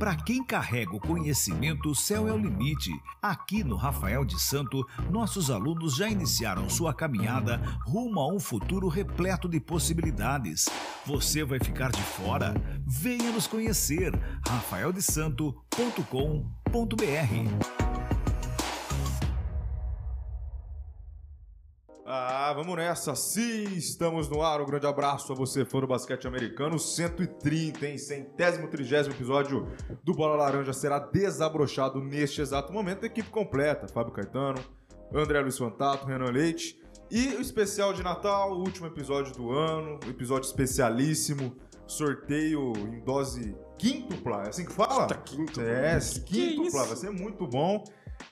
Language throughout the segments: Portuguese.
Para quem carrega o conhecimento, o céu é o limite. Aqui no Rafael de Santo, nossos alunos já iniciaram sua caminhada rumo a um futuro repleto de possibilidades. Você vai ficar de fora? Venha nos conhecer. rafaeldesanto.com.br vamos nessa. Sim, estamos no ar. Um grande abraço a você, fã do basquete americano. 130, hein? Centésimo, trigésimo episódio do Bola Laranja será desabrochado neste exato momento. Equipe completa: Fábio Caetano, André Luiz Fantato, Renan Leite. E o especial de Natal, o último episódio do ano, episódio especialíssimo, sorteio em dose quíntupla, é assim que fala? Quinto. É, quíntupla, vai ser muito bom.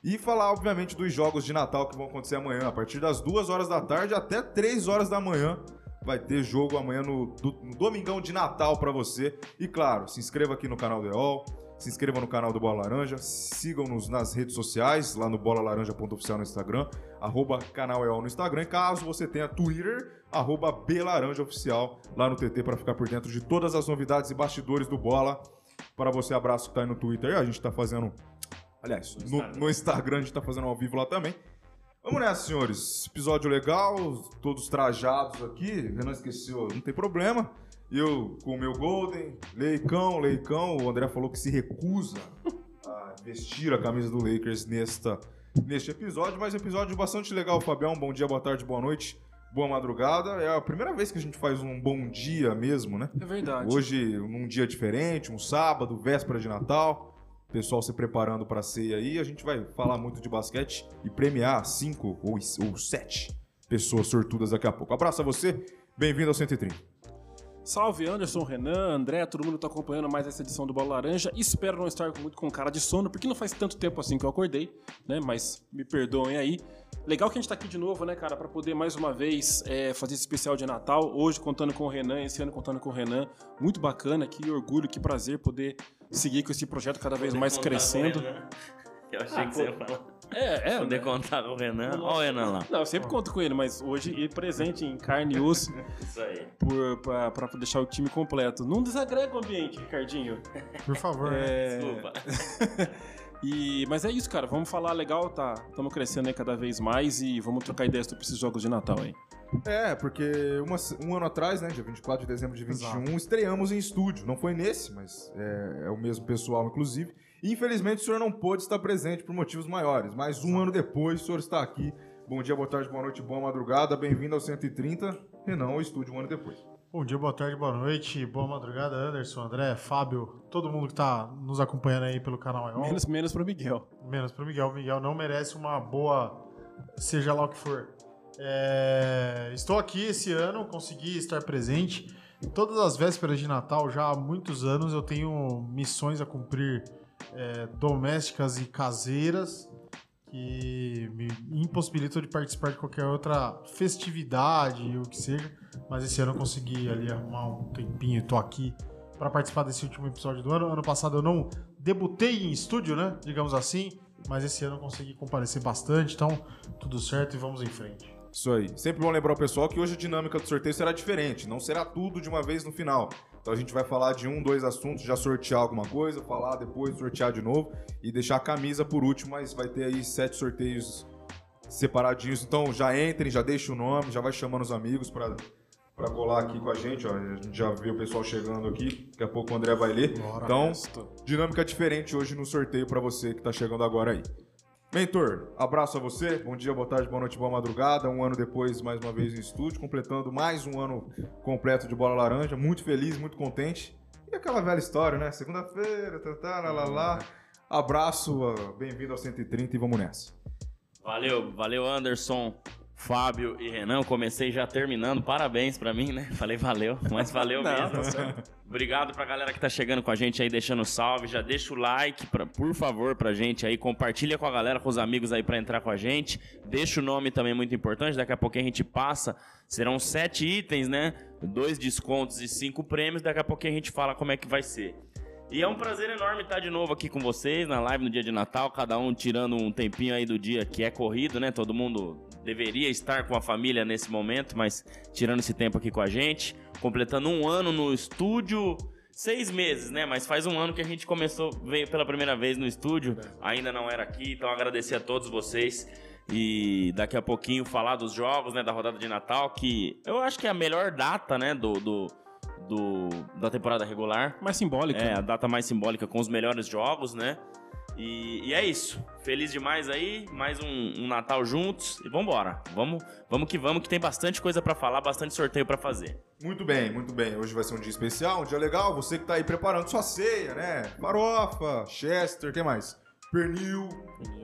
E falar, obviamente, dos jogos de Natal que vão acontecer amanhã. A partir das 2 horas da tarde até 3 horas da manhã. Vai ter jogo amanhã no, no Domingão de Natal para você. E claro, se inscreva aqui no canal do EOL. Se inscreva no canal do Bola Laranja, sigam-nos nas redes sociais, lá no bolalaranja.oficial no Instagram, arroba canal EOL no Instagram, e caso você tenha Twitter, arroba belaranjaoficial lá no TT para ficar por dentro de todas as novidades e bastidores do Bola. Para você, abraço que tá aí no Twitter, a gente tá fazendo Aliás, no, Instagram. no Instagram a gente tá fazendo ao vivo lá também. Vamos nessa, senhores. Episódio legal, todos trajados aqui. Renan esqueceu, não tem problema. Eu com o meu Golden, Leicão, Leicão. O André falou que se recusa a vestir a camisa do Lakers nesta, neste episódio. Mas episódio bastante legal, Fabião. Bom dia, boa tarde, boa noite. Boa madrugada. É a primeira vez que a gente faz um bom dia mesmo, né? É verdade. Hoje, num dia diferente, um sábado, véspera de Natal pessoal se preparando para a ceia aí. A gente vai falar muito de basquete e premiar cinco ou, ou sete pessoas sortudas daqui a pouco. Abraço a você, bem-vindo ao 130. Salve Anderson, Renan, André, todo mundo está acompanhando mais essa edição do Bola Laranja. Espero não estar muito com cara de sono, porque não faz tanto tempo assim que eu acordei, né? Mas me perdoem aí. Legal que a gente tá aqui de novo, né, cara, para poder mais uma vez é, fazer esse especial de Natal. Hoje contando com o Renan, esse ano contando com o Renan. Muito bacana, que orgulho, que prazer poder seguir com esse projeto cada vez mais crescendo. Eu achei ah, que você ia falar. É, é. Poder né? contar com o Renan. Olha o Renan lá. Não, eu sempre conto com ele, mas hoje ele presente em carne e osso. Isso aí. Por, pra, pra deixar o time completo. Não desagrega o ambiente, Ricardinho. Por favor. É... Desculpa. E, mas é isso, cara. Vamos falar legal, tá? Estamos crescendo aí cada vez mais e vamos trocar ideias sobre esses jogos de Natal aí. É, porque uma, um ano atrás, né, dia 24 de dezembro de 21, Exato. estreamos em estúdio. Não foi nesse, mas é, é, o mesmo pessoal, inclusive. E infelizmente o senhor não pôde estar presente por motivos maiores. Mas um ano depois, o senhor está aqui. Bom dia, boa tarde, boa noite, boa madrugada. Bem-vindo ao 130. Renan, ao estúdio um ano depois. Bom dia, boa tarde, boa noite, boa madrugada, Anderson, André, Fábio, todo mundo que está nos acompanhando aí pelo canal EOL. Menos, menos pro Miguel. Menos pro Miguel. O Miguel não merece uma boa, seja lá o que for. É... Estou aqui esse ano, consegui estar presente. Todas as vésperas de Natal, já há muitos anos, eu tenho missões a cumprir é, domésticas e caseiras que me impossibilitou de participar de qualquer outra festividade, o que seja. Mas esse ano eu consegui ali arrumar um tempinho, tô aqui para participar desse último episódio do ano. Ano passado eu não debutei em estúdio, né? Digamos assim, mas esse ano eu consegui comparecer bastante, então tudo certo e vamos em frente. Isso aí. Sempre bom lembrar o pessoal que hoje a dinâmica do sorteio será diferente, não será tudo de uma vez no final. Então a gente vai falar de um, dois assuntos, já sortear alguma coisa, falar depois, sortear de novo e deixar a camisa por último, mas vai ter aí sete sorteios separadinhos. Então já entrem, já deixem o nome, já vai chamando os amigos para para colar aqui com a gente, ó. A gente já viu o pessoal chegando aqui, daqui a pouco o André vai ler. Bora, então, dinâmica diferente hoje no sorteio para você que tá chegando agora aí. Mentor, abraço a você. Bom dia, boa tarde, boa noite, boa madrugada. Um ano depois, mais uma vez em estúdio, completando mais um ano completo de bola laranja. Muito feliz, muito contente. E aquela velha história, né? Segunda-feira, tá, tá, lá, lá, lá. Abraço, bem-vindo ao 130 e vamos nessa. Valeu, valeu, Anderson. Fábio e Renan, comecei já terminando. Parabéns para mim, né? Falei valeu, mas valeu Não, mesmo. Tá Obrigado pra galera que tá chegando com a gente aí, deixando salve. Já deixa o like, pra, por favor, pra gente aí. Compartilha com a galera, com os amigos aí pra entrar com a gente. Deixa o nome também muito importante. Daqui a pouco a gente passa. Serão sete itens, né? Dois descontos e cinco prêmios. Daqui a pouco a gente fala como é que vai ser. E é um prazer enorme estar de novo aqui com vocês na live no dia de Natal, cada um tirando um tempinho aí do dia que é corrido, né? Todo mundo deveria estar com a família nesse momento, mas tirando esse tempo aqui com a gente, completando um ano no estúdio, seis meses, né? Mas faz um ano que a gente começou, veio pela primeira vez no estúdio, ainda não era aqui, então agradecer a todos vocês. E daqui a pouquinho falar dos jogos, né, da rodada de Natal, que eu acho que é a melhor data, né, do, do, do da temporada regular. Mais simbólica. É, a data mais simbólica com os melhores jogos, né? E, e é isso. Feliz demais aí, mais um, um, Natal juntos e vambora. Vamos, vamos que vamos, que tem bastante coisa para falar, bastante sorteio para fazer. Muito bem, muito bem. Hoje vai ser um dia especial, um dia legal. Você que tá aí preparando sua ceia, né? Farofa, Chester, que mais? Pernil,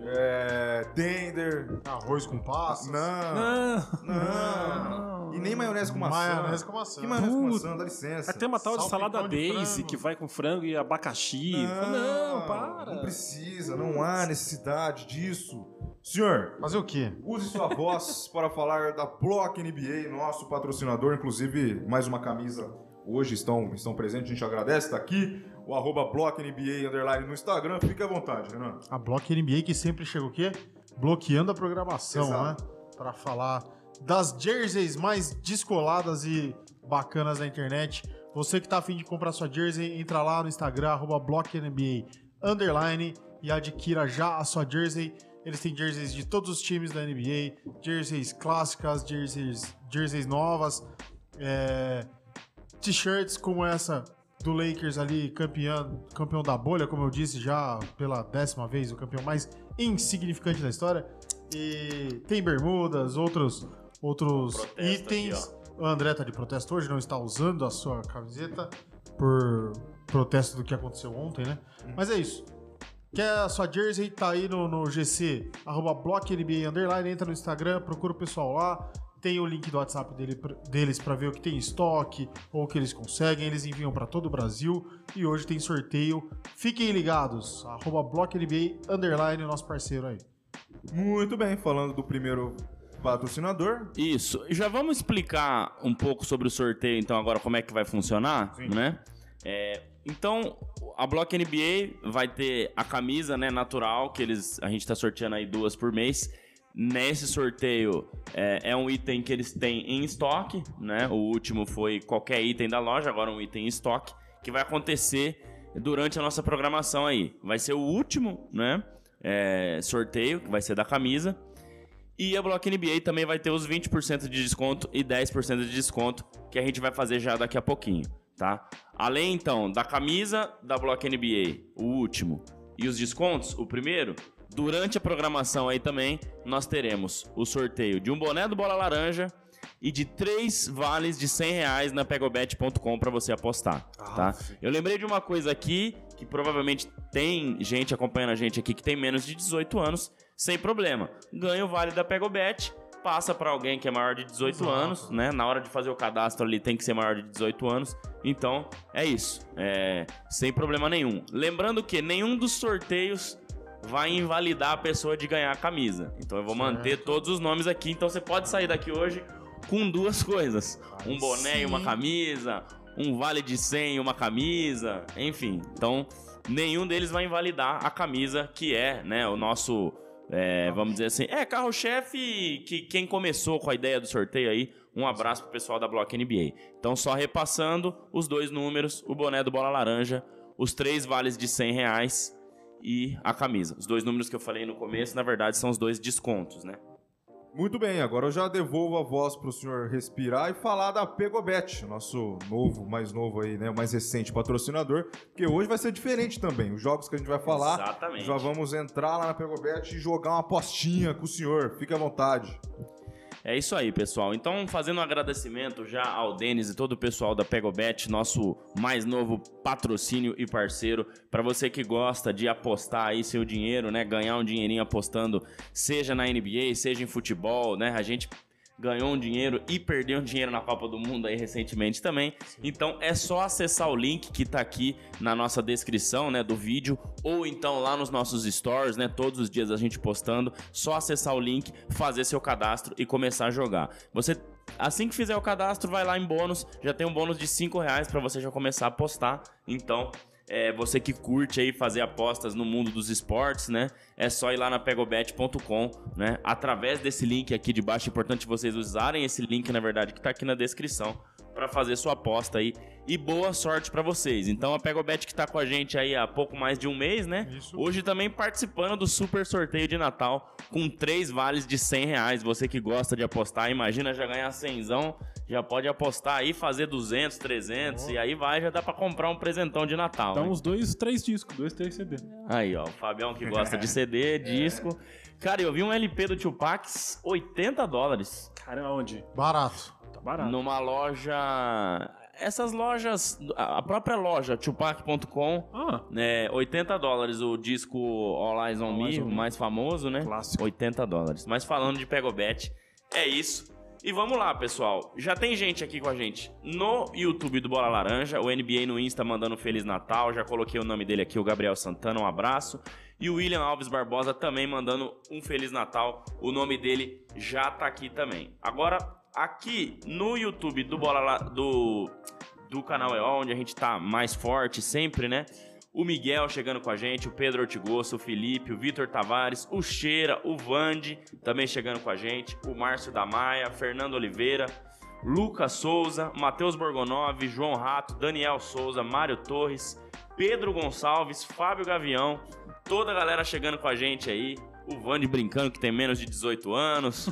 é, tender. Arroz com passas. Não, não, não. E nem maionese com maçã. Maionese com maçã. Que maionese com maçã? Dá licença. Vai ter uma tal de salada base que vai com frango e abacaxi. Não, não, para. Não precisa, não há necessidade disso. Senhor, fazer o quê? Use sua voz para falar da Block NBA, nosso patrocinador. Inclusive, mais uma camisa hoje estão, estão presentes, a gente agradece, está aqui o arroba BlockNBA underline no Instagram. Fique à vontade, Renan. A Block NBA que sempre chega o quê? Bloqueando a programação, Exato. né? Para falar das jerseys mais descoladas e bacanas da internet. Você que tá afim de comprar sua jersey, entra lá no Instagram, arroba BlockNBA underline e adquira já a sua jersey. Eles têm jerseys de todos os times da NBA, jerseys clássicas, jerseys, jerseys novas, é, t-shirts como essa do Lakers ali, campeão, campeão da bolha, como eu disse já pela décima vez, o campeão mais insignificante da história. E tem bermudas, outros, outros itens. Aqui, o André tá de protesto hoje, não está usando a sua camiseta por protesto do que aconteceu ontem, né? Hum. Mas é isso. Quer a sua jersey? Tá aí no, no GC, arroba BlockNBA Underline, entra no Instagram, procura o pessoal lá tem o link do WhatsApp dele, deles para ver o que tem em estoque ou o que eles conseguem. Eles enviam para todo o Brasil e hoje tem sorteio. Fiquem ligados, arroba BlockNBA, underline, nosso parceiro aí. Muito bem, falando do primeiro patrocinador. Isso. Já vamos explicar um pouco sobre o sorteio, então, agora como é que vai funcionar, Sim. né? É, então, a Block NBA vai ter a camisa, né, natural, que eles a gente está sorteando aí duas por mês. Nesse sorteio é, é, um item que eles têm em estoque, né? O último foi qualquer item da loja, agora um item em estoque que vai acontecer durante a nossa programação aí. Vai ser o último, né? É, sorteio, que vai ser da camisa. E a Block NBA também vai ter os 20% de desconto e 10% de desconto que a gente vai fazer já daqui a pouquinho, tá? Além então da camisa da Block NBA, o último, e os descontos, o primeiro, Durante a programação aí também, nós teremos o sorteio de um boné do Bola Laranja e de três vales de 100 reais na pegobet.com para você apostar, ah, tá? Eu lembrei de uma coisa aqui, que provavelmente tem gente acompanhando a gente aqui que tem menos de 18 anos, sem problema. Ganha o vale da Pegobet, passa para alguém que é maior de 18 Exato. anos, né? Na hora de fazer o cadastro ali tem que ser maior de 18 anos. Então, é isso. É, sem problema nenhum. Lembrando que nenhum dos sorteios vai invalidar a pessoa de ganhar a camisa. Então eu vou manter todos os nomes aqui. Então você pode sair daqui hoje com duas coisas: um boné e uma camisa, um vale de 100 e uma camisa, enfim. Então nenhum deles vai invalidar a camisa que é, né, o nosso é, vamos dizer assim, é carro-chefe que quem começou com a ideia do sorteio aí. Um abraço pro pessoal da Block NBA. Então, só repassando os dois números: o boné do Bola Laranja, os três vales de 100 reais e a camisa. Os dois números que eu falei no começo, na verdade, são os dois descontos, né? Muito bem, agora eu já devolvo a voz para o senhor respirar e falar da Pegobet, nosso novo, mais novo aí, né, o mais recente patrocinador, porque hoje vai ser diferente também. Os jogos que a gente vai falar, Exatamente. já vamos entrar lá na Pegobet e jogar uma apostinha com o senhor. Fique à vontade. É isso aí, pessoal. Então, fazendo um agradecimento já ao Denis e todo o pessoal da Pegobet, nosso mais novo patrocínio e parceiro. Para você que gosta de apostar aí seu dinheiro, né? Ganhar um dinheirinho apostando, seja na NBA, seja em futebol, né? A gente ganhou um dinheiro e perdeu um dinheiro na Copa do Mundo aí recentemente também. Sim. Então é só acessar o link que tá aqui na nossa descrição, né, do vídeo ou então lá nos nossos stories, né, todos os dias a gente postando, só acessar o link, fazer seu cadastro e começar a jogar. Você Assim que fizer o cadastro, vai lá em bônus, já tem um bônus de 5 reais para você já começar a apostar. Então, é, você que curte aí fazer apostas no mundo dos esportes, né? É só ir lá na pegobet.com, né? Através desse link aqui de baixo, é importante vocês usarem esse link, na verdade, que está aqui na descrição, para fazer sua aposta aí. E boa sorte para vocês. Então a Pegobet que tá com a gente aí há pouco mais de um mês, né? Isso. Hoje também participando do super sorteio de Natal com três vales de 100 reais. Você que gosta de apostar, imagina já ganhar 100, já pode apostar aí, fazer 200, 300 e aí vai, já dá para comprar um presentão de Natal. Dá né? uns dois, três discos, dois, três CD. Aí, ó, o Fabião que gosta de CD, disco. Cara, eu vi um LP do Tupac, 80 dólares. Caramba, onde? Barato. Tá barato. Numa loja. Essas lojas, a própria loja, tupac.com, Ah, né, 80 dólares o disco All Eyes on All Me, Eyes on o Me. mais famoso, né? clássico. 80 dólares. Mas falando de Pegobet, é isso. E vamos lá, pessoal. Já tem gente aqui com a gente no YouTube do Bola Laranja, o NBA no Insta mandando Feliz Natal. Já coloquei o nome dele aqui, o Gabriel Santana, um abraço. E o William Alves Barbosa também mandando um Feliz Natal. O nome dele já tá aqui também. Agora, aqui no YouTube do Bola La- do, do canal EO, onde a gente tá mais forte sempre, né? O Miguel chegando com a gente, o Pedro Ortigoso, o Felipe, o Vitor Tavares, o Cheira, o Vande também chegando com a gente, o Márcio da Maia, Fernando Oliveira, Lucas Souza, Matheus Borgonov, João Rato, Daniel Souza, Mário Torres, Pedro Gonçalves, Fábio Gavião, toda a galera chegando com a gente aí. O Vande brincando que tem menos de 18 anos.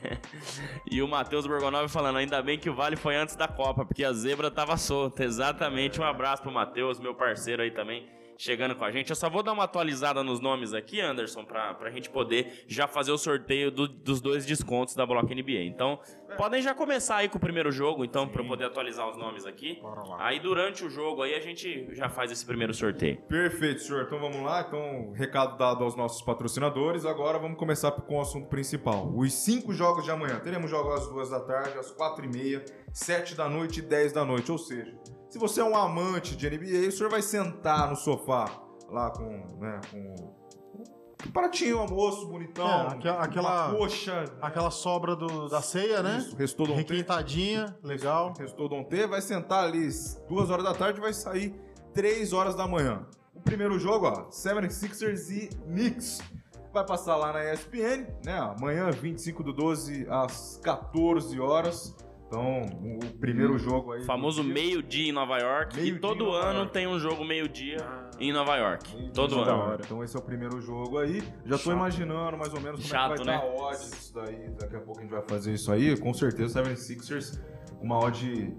e o Matheus Borgonov falando, ainda bem que o Vale foi antes da Copa, porque a zebra tava solta. Exatamente. Um abraço pro Matheus, meu parceiro aí também, chegando com a gente. Eu só vou dar uma atualizada nos nomes aqui, Anderson, pra, pra gente poder já fazer o sorteio do- dos dois descontos da Block NBA. Então, podem já começar aí com o primeiro jogo, então, pra eu poder atualizar os nomes aqui. Aí, durante o jogo aí, a gente já faz esse primeiro sorteio. Perfeito, senhor. Então vamos lá. Então, recado dado aos nossos patrocinadores. Agora vamos começar com o assunto principal. Os cinco jogos de amanhã. Teremos jogos às duas da tarde, às quatro e meia, sete da noite e dez da noite. Ou seja, se você é um amante de NBA, o senhor vai sentar no sofá lá com, né, com um pratinho, almoço, bonitão, É, aquela- aquela- coxa, Aquela sobra do- da ceia, né? isso, restou Dom T. Requentadinha, legal. Restou Dom T, vai sentar ali duas horas da tarde e vai sair três horas da manhã. O primeiro jogo, ó, 76ers e Knicks. Vai passar lá na ESPN, né? Amanhã, 25 do 12, às 14 horas. Então, o primeiro jogo aí. O famoso meio-dia em Nova York. Meio-dia e todo ano York. tem um jogo meio-dia em Nova York. Todo ano. hora. Então esse é o primeiro jogo aí. Já tô Chato. imaginando mais ou menos como Chato, é que vai né? estar a odds disso daí. Daqui a pouco a gente vai fazer isso aí. Com certeza o 76ers com uma odd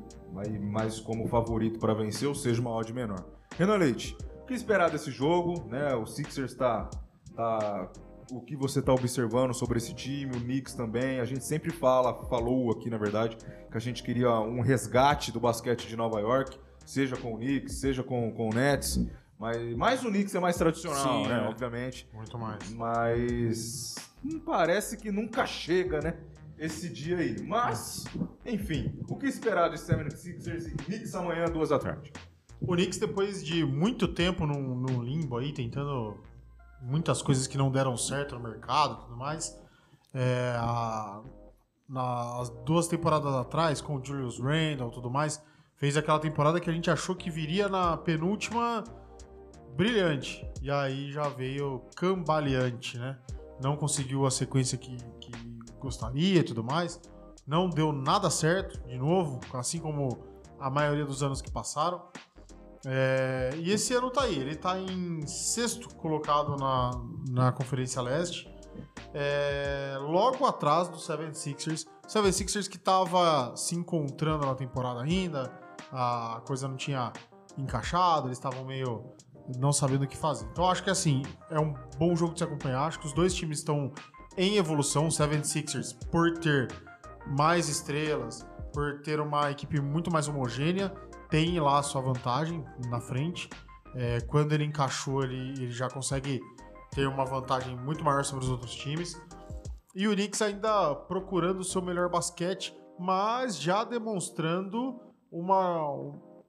mais como favorito para vencer, ou seja, uma odd menor. Renan Leite, o que esperar desse jogo? Né? O Sixers tá, tá o que você está observando sobre esse time, o Knicks também. A gente sempre fala, falou aqui na verdade, que a gente queria um resgate do basquete de Nova York, seja com o Knicks, seja com, com o Nets. Mas mais o Knicks é mais tradicional, Sim, né? é. Obviamente. Muito mais. Mas hum, parece que nunca chega, né? Esse dia aí. Mas, enfim, o que esperar de 76ers e Knicks amanhã, duas da tarde? O Knicks, depois de muito tempo num, num limbo aí, tentando muitas coisas que não deram certo no mercado e tudo mais, é, a- duas temporadas atrás, com o Julius Randle e tudo mais, fez aquela temporada que a gente achou que viria na penúltima brilhante. E aí já veio cambaleante, né? Não conseguiu a sequência que, que gostaria e tudo mais. Não deu nada certo, de novo, assim como a maioria dos anos que passaram. É, e esse ano tá aí, ele tá em sexto colocado na, na Conferência Leste, é, logo atrás do 76ers. 76ers que tava se encontrando na temporada ainda, a coisa não tinha encaixado, eles estavam meio não sabendo o que fazer. Então acho que assim, é um bom jogo de se acompanhar, acho que os dois times estão em evolução, o 76ers por ter mais estrelas, por ter uma equipe muito mais homogênea, tem lá a sua vantagem na frente. É, quando ele encaixou, ele, ele já consegue ter uma vantagem muito maior sobre os outros times. E o Knicks ainda procurando o seu melhor basquete, mas já demonstrando uma,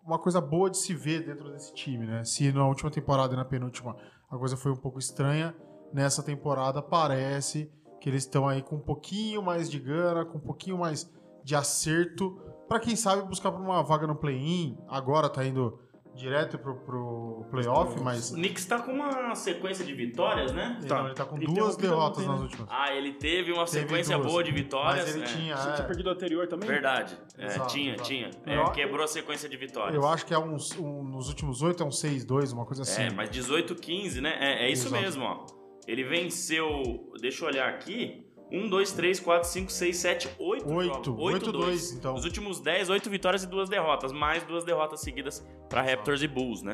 uma coisa boa de se ver dentro desse time, né? Se na última temporada e na penúltima a coisa foi um pouco estranha, nessa temporada parece que eles estão aí com um pouquinho mais de gana, com um pouquinho mais de acerto, para quem sabe buscar por uma vaga no play-in. Agora tá indo direto pro, pro playoff, mas. O Knicks tá com uma sequência de vitórias, né? Não, ele tá com Ele duas derrotas nas ontem, últimas. Ah, ele teve uma Teve sequência duas. boa de vitórias. Mas ele é. tinha. Você tinha perdido o anterior também? Verdade. É, Exato, tinha, exato. tinha. Eu- É, quebrou a sequência de vitórias. eu acho que é uns, um, nos últimos oito é um 6-2, uma coisa assim. É, mas 18-15, né? É, é isso Exato. mesmo, ó. Ele venceu. Deixa eu olhar aqui. 1, 2, 3, 4, 5, 6, 7, 8 Oito. jogos. Oito, dois, então. Os últimos 10, 8 vitórias e duas derrotas. Mais duas derrotas seguidas pra Raptors e Bulls, né?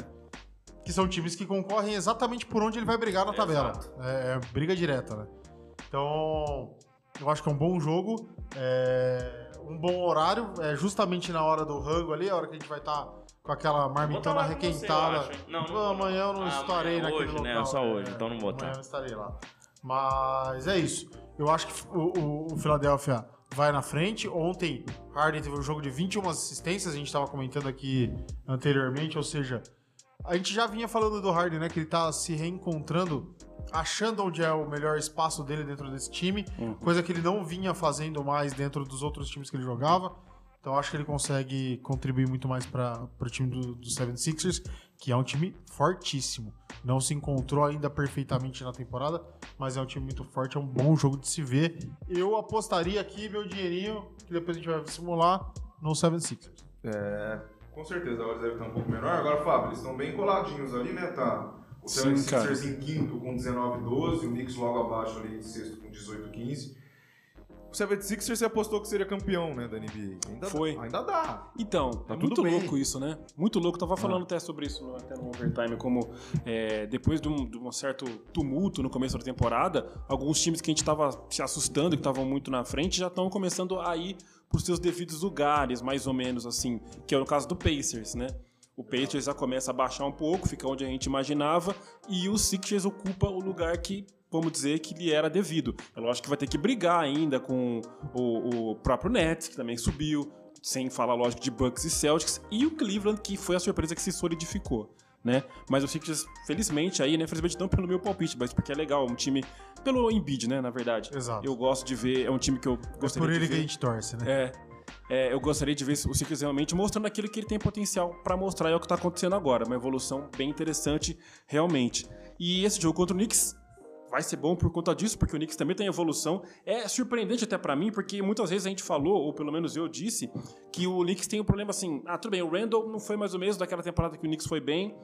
Que são times que concorrem exatamente por onde ele vai brigar na tabela. É, é briga direta, né? Então, eu acho que é um bom jogo. é um bom horário. É justamente na hora do rango ali, a hora que a gente vai estar com aquela tá marmitona com você, eu requentada. acho. Não, não não. amanhã eu não Ah, estarei naquele hoje, né? local. Só hoje, então não vou Amanhã estar. eu estarei lá. Mas é isso. Eu acho que o, o, o Philadelphia vai na frente. Ontem, Harden teve um jogo de 21 assistências, a gente estava comentando aqui anteriormente, ou seja, a gente já vinha falando do Harden, né? Que ele tá se reencontrando, achando onde é o melhor espaço dele dentro desse time, Uhum. coisa que ele não vinha fazendo mais dentro dos outros times que ele jogava. Então acho que ele consegue contribuir muito mais para o time do, do 76ers, que é um time fortíssimo. Não se encontrou ainda perfeitamente na temporada, mas é um time muito forte, é um bom jogo de se ver. Eu apostaria aqui meu dinheirinho, que depois a gente vai simular, no 76ers. É, com certeza, a hora deve estar um pouco menor. Agora, Fábio, eles estão bem coladinhos ali, né? Tá o Sim, 76ers em quinto com 19-12, o Knicks logo abaixo ali em sexto com 18-15. O 76ers você apostou que seria campeão, né, da NBA. Ainda, Foi. Ainda dá. Então, Tá é muito bem. louco isso, né? Muito louco. Tava falando até sobre isso no, até no overtime, como é, depois de um, de um certo tumulto no começo da temporada, alguns times que a gente tava se assustando, que estavam muito na frente, já estão começando a ir por seus devidos lugares, mais ou menos assim, que é o caso do Pacers, né? O Pacers já começa a baixar um pouco, fica onde a gente imaginava, e o Sixers ocupa o lugar que, vamos dizer, que lhe era devido. É lógico que vai ter que brigar ainda com o, o próprio Nets, que também subiu, sem falar, lógico, de Bucks e Celtics, e o Cleveland, que foi a surpresa que se solidificou. Né? Mas o Sixers, felizmente, aí, né? Felizmente não pelo meu palpite, mas porque é legal, um time pelo Embiid, né? Na verdade. Exato. Eu gosto de ver, é um time que eu É gostaria por ele que a gente torce, né? É, é, eu gostaria de ver o Sixers realmente mostrando aquilo que ele tem potencial pra mostrar. É o que tá acontecendo agora. Uma evolução bem interessante, realmente. E esse jogo contra o Knicks vai ser bom por conta disso, porque o Knicks também tem evolução. É surpreendente até pra mim, porque muitas vezes a gente falou, ou pelo menos eu disse, que o Knicks tem um problema assim. Ah, tudo bem, o Randall não foi mais ou menos daquela temporada que o Knicks foi bem.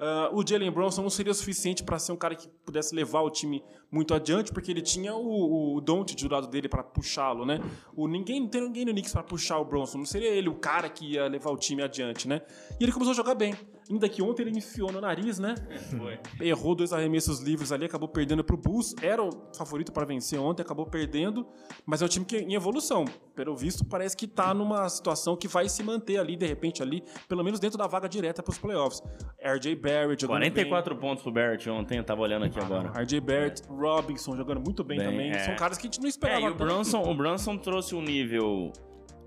Ah, o Jalen Bronson não seria suficiente para ser um cara que pudesse levar o time muito adiante, porque ele tinha o, o Doncic do lado dele para puxá-lo, né? O ninguém não tem ninguém no Knicks para puxar o Bronson, não seria ele o cara que ia levar o time adiante, né? E ele começou a jogar bem. Ainda que ontem ele enfiou no nariz, né? Foi. Errou dois arremessos livres ali, acabou perdendo pro Bulls. Era o favorito para vencer ontem, acabou perdendo, mas é um time que em evolução. Pelo visto, parece que tá numa situação que vai se manter ali, de repente, ali, pelo menos dentro da vaga direta pros playoffs. RJ Barrett jogando 44 pontos pro Barrett ontem, eu tava olhando aqui agora. bem. RJ Barrett, Robinson jogando muito bem, Bem, também. é. São caras que a gente não É, esperava. e o o Brunson trouxe um nível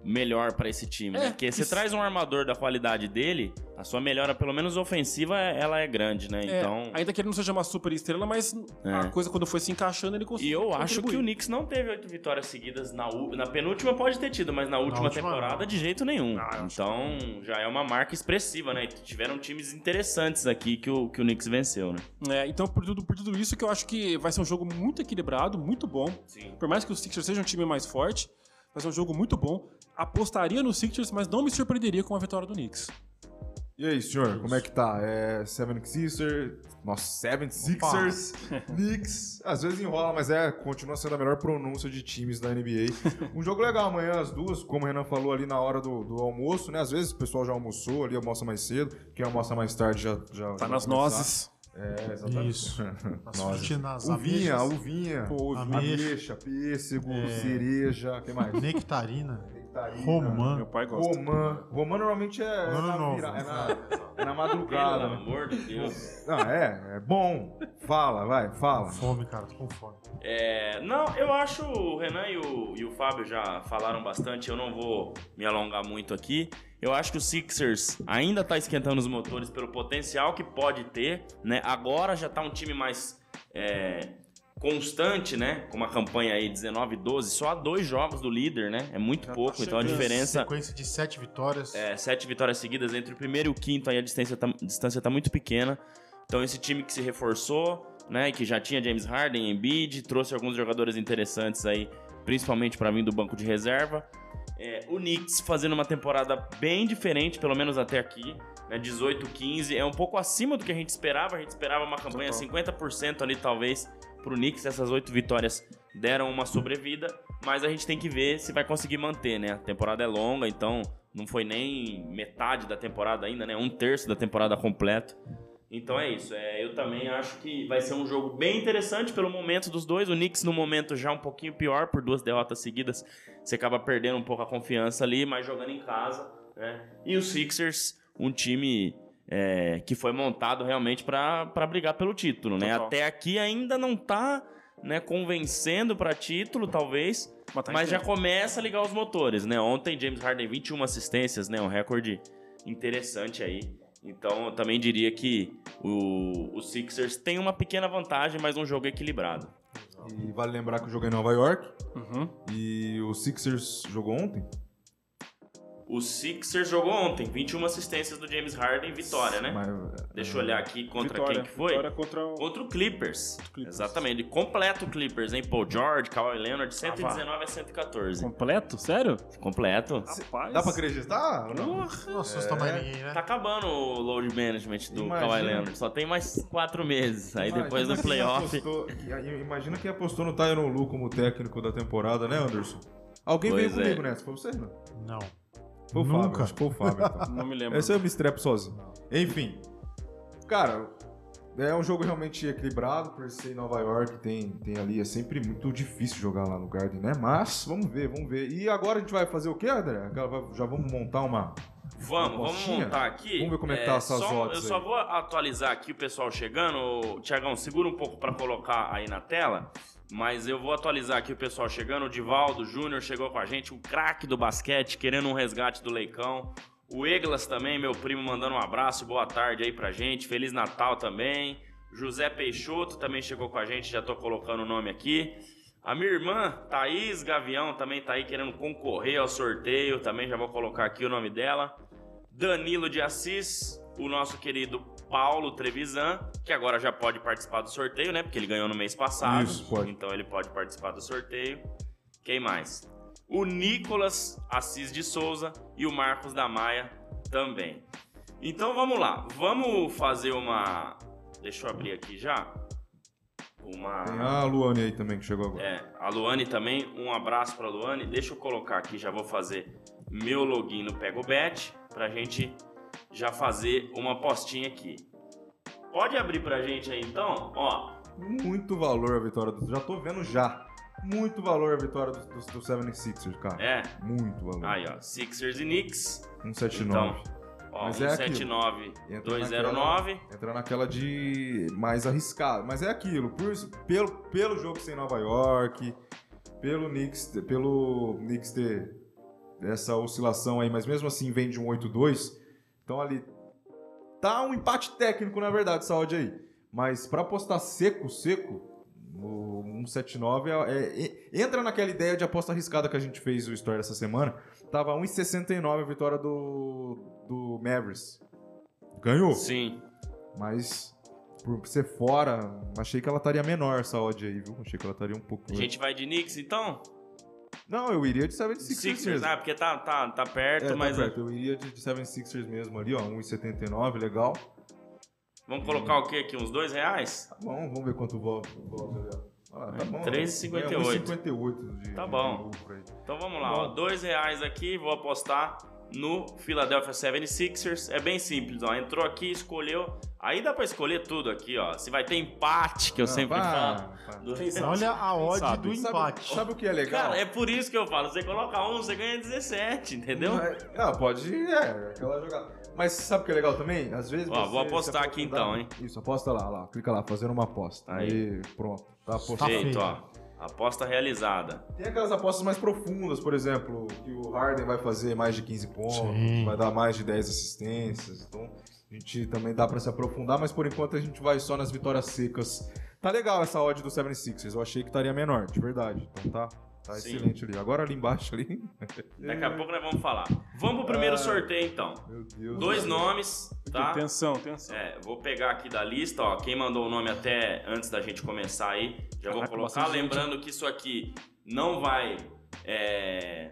melhor pra esse time, É, né? Porque você isso. traz um armador da qualidade dele, a sua melhora, pelo menos ofensiva, ela é grande, né? É, Então. Ainda que ele não seja uma super estrela, mas a É. coisa quando foi se encaixando, ele E conseguiu. eu acho que o contribuir. Knicks não teve oito vitórias seguidas na, u- na penúltima, pode ter tido, mas na última, última, temporada não. de jeito nenhum. Então já é uma marca expressiva, né? E tiveram times interessantes aqui que o, que o Knicks venceu, né? É, então, por tudo, por tudo isso, que eu acho que vai ser um jogo muito equilibrado, muito bom. Sim. Por mais que o Sixers seja um time mais forte, vai ser um jogo muito bom. Apostaria no Sixers, mas não me surpreenderia com a vitória do Knicks. E aí, senhor, como é que tá? É 76ers, nossa, 76ers, Knicks, às vezes enrola, mas é, continua sendo a melhor pronúncia de times da NBA. Um jogo legal amanhã às duas, como o Renan falou ali na hora do, do almoço, né? Às vezes o pessoal já almoçou ali, almoça mais cedo, quem almoça mais tarde já... já Tá já nas começar. nozes. É, exatamente. Isso. As frutinas, Uvinha, ameixas, uvinha, Pô, ameixa. ameixa, pêssego, É. cereja, o que mais? nectarina, Nectarina. romã. Meu pai gosta. Romã. Romã normalmente é, é Ano na, novo. vira- é na, é na Pelo madrugada. né? amor de Deus. Não, é, é bom. Fala, vai, fala. Fome, cara, tô com fome. É, não, eu acho o Renan e o, e o Fábio já falaram bastante, eu não vou me alongar muito aqui. Eu acho que o Sixers ainda tá esquentando os motores pelo potencial que pode ter, né? Agora já tá um time mais é, constante, né? Com uma campanha aí 19-12, só há dois jogos do líder, né? É muito Já tá pouco, então a diferença. Sequência de sete vitórias. É, sete vitórias seguidas entre o primeiro e o quinto, aí a distância tá, a distância tá muito pequena. Então esse time que se reforçou, né, que já tinha James Harden, Embiid, trouxe alguns jogadores interessantes aí, principalmente para vir do banco de reserva. É, o Knicks fazendo uma temporada bem diferente, pelo menos até aqui, né, 18-15, é um pouco acima do que a gente esperava. A gente esperava uma campanha 50% ali talvez pro Knicks, essas oito vitórias deram uma sobrevida, mas a gente tem que ver se vai conseguir manter, né? A temporada é longa, então não foi nem metade da temporada ainda, né? Um terço da temporada completo. Então é isso. É, eu também acho que vai ser um jogo bem interessante pelo momento dos dois. O Knicks no momento já um pouquinho pior por duas derrotas seguidas. Você acaba perdendo um pouco a confiança ali, mas jogando em casa. Né? E os Sixers, um time é, que foi montado realmente para brigar pelo título. Né? Total. Até aqui ainda não tá né, convencendo para título, talvez. Mas tá Mas já começa a ligar os motores, né? Ontem James Harden 21 assistências, né? Um recorde interessante aí. Então eu também diria que o, o Sixers tem uma pequena vantagem, mas um jogo equilibrado. E vale lembrar que eu joguei em Nova York Uhum. e o Sixers jogou ontem. O Sixers jogou ontem, 21 assistências do James Harden, vitória, né? Mas, é, Deixa eu olhar aqui contra Vitória. quem que foi. Vitória contra o... Contra o Clippers. Clippers. Exatamente. Completo o Clippers, hein? Paul George, Kawhi Leonard, 119 a 114. Completo? Sério? Completo. Rapaz. Dá pra acreditar? ou não? Não assusta mais ninguém, né? Tá acabando o load management do Imagina. Kawhi Leonard. Só tem mais quatro meses. Aí Imagina depois do playoff. apostou- imagina quem apostou no Tyron Lu como técnico da temporada, né, Anderson? Alguém Pois veio comigo é. nessa, foi você, não? Não. Foi o Fábio, Nunca. acho que foi o Fábio. então. Não me lembro. Esse eu me estrepo sozinho. Enfim. Cara, é um jogo realmente equilibrado, por ser em Nova York, tem, tem ali, é sempre muito difícil jogar lá no Garden, né? Mas, vamos ver, vamos ver. E agora a gente vai fazer o quê, André? Já vamos montar uma... Vamos, vamos Postinha? montar aqui. Vamos ver como é que tá essas só- odds Eu só aí. vou atualizar aqui o pessoal chegando. Tiagão, segura um pouco pra colocar aí na tela. Mas eu vou atualizar aqui o pessoal chegando. O Divaldo Júnior chegou com a gente, o craque do basquete, querendo um resgate do Leicão. O Eglas também, meu primo, mandando um abraço, boa tarde aí pra gente. Feliz Natal também. José Peixoto também chegou com a gente, já tô colocando o nome aqui. A minha irmã, Thaís Gavião, também tá aí querendo concorrer ao sorteio. Também já vou colocar aqui o nome dela. Danilo de Assis, o nosso querido Paulo Trevisan, que agora já pode participar do sorteio, né? Porque ele ganhou no mês passado. Isso, pode. Então ele pode participar do sorteio. Quem mais? O Nicolas Assis de Souza e o Marcos da Maia também. Então vamos lá, vamos fazer uma. Deixa eu abrir aqui já. Uma. Tem a Luane aí também que chegou agora. É, a Luane também, um abraço pra Luane. Deixa eu colocar aqui, já vou fazer meu login no PegoBet pra gente já fazer uma apostinha aqui. Pode abrir pra gente aí então? Ó, Muito valor a vitória do... Já tô vendo já. Muito valor a vitória do, do, do 76ers, cara. é. Muito valor. Aí, ó, Sixers e Knicks. 179. Então, ó, Mas é 179 Entra 209. naquela- Entra naquela de mais arriscado. Mas é aquilo, por pelo, pelo jogo ser em Nova York, pelo Knicks, pelo Knicks ter essa oscilação aí, mas mesmo assim vem de um 8-2. Então ali tá um empate técnico, na verdade, essa odd aí. Mas pra apostar seco, seco, o 179 é, é- é- entra naquela ideia de aposta arriscada que a gente fez o Story essa semana. Tava 1,69 a vitória do, do Mavericks. Ganhou. Sim. Mas por ser fora, achei que ela estaria menor essa odd aí, viu? Achei que ela estaria um pouco. A gente vai de Knicks então? Não, eu iria de 76ers Sixers, mesmo. ah, porque tá, tá, tá perto, É, tá mas. perto. Eu iria de, de 76ers mesmo ali, ó. 1,79, legal. Vamos colocar o quê aqui? Uns dois reais? Tá bom, vamos ver quanto volta. volta ali, ó. Ah, tá bom. 3,58. É, 1,58 de- Tá de bom. lucro aí. Então vamos lá, ó. Dois reais aqui, vou apostar no Philadelphia 76ers. É bem simples, ó. Entrou aqui, escolheu. Aí dá pra escolher tudo aqui, ó. Se vai ter empate, que eu Não, sempre falo. sabe? Olha a odd sabe? do Sabe, empate. sabe o que é legal? Cara, é por isso que eu falo. Você coloca um, você ganha 17, entendeu? Não, é- pode. É, aquela jogada. Mas sabe o que é legal também? Às vezes. Ó, você vou apostar aqui então, hein? Isso, aposta lá, lá. Clica lá, fazendo uma aposta. Aí. Aí, pronto. Tá apostado. Feito, feito. ó. Aposta realizada. Tem aquelas apostas mais profundas, por exemplo, que o Harden vai fazer mais de 15 pontos, Sim. vai dar mais de 10 assistências. Então, a gente também dá pra se aprofundar, mas por enquanto a gente vai só nas vitórias secas Tá legal essa odd do 76ers. Eu achei que estaria menor, de verdade. Então tá, tá Sim. excelente ali. Agora ali embaixo ali. Daqui a pouco nós vamos falar. Vamos pro primeiro Ah. sorteio, então. Meu Deus. Dois nomes, tá? Atenção, atenção. É, vou pegar aqui da lista, ó. Quem mandou o nome até antes da gente começar aí, já vou Caraca, colocar. bastante gente. Lembrando que isso aqui não vai. é,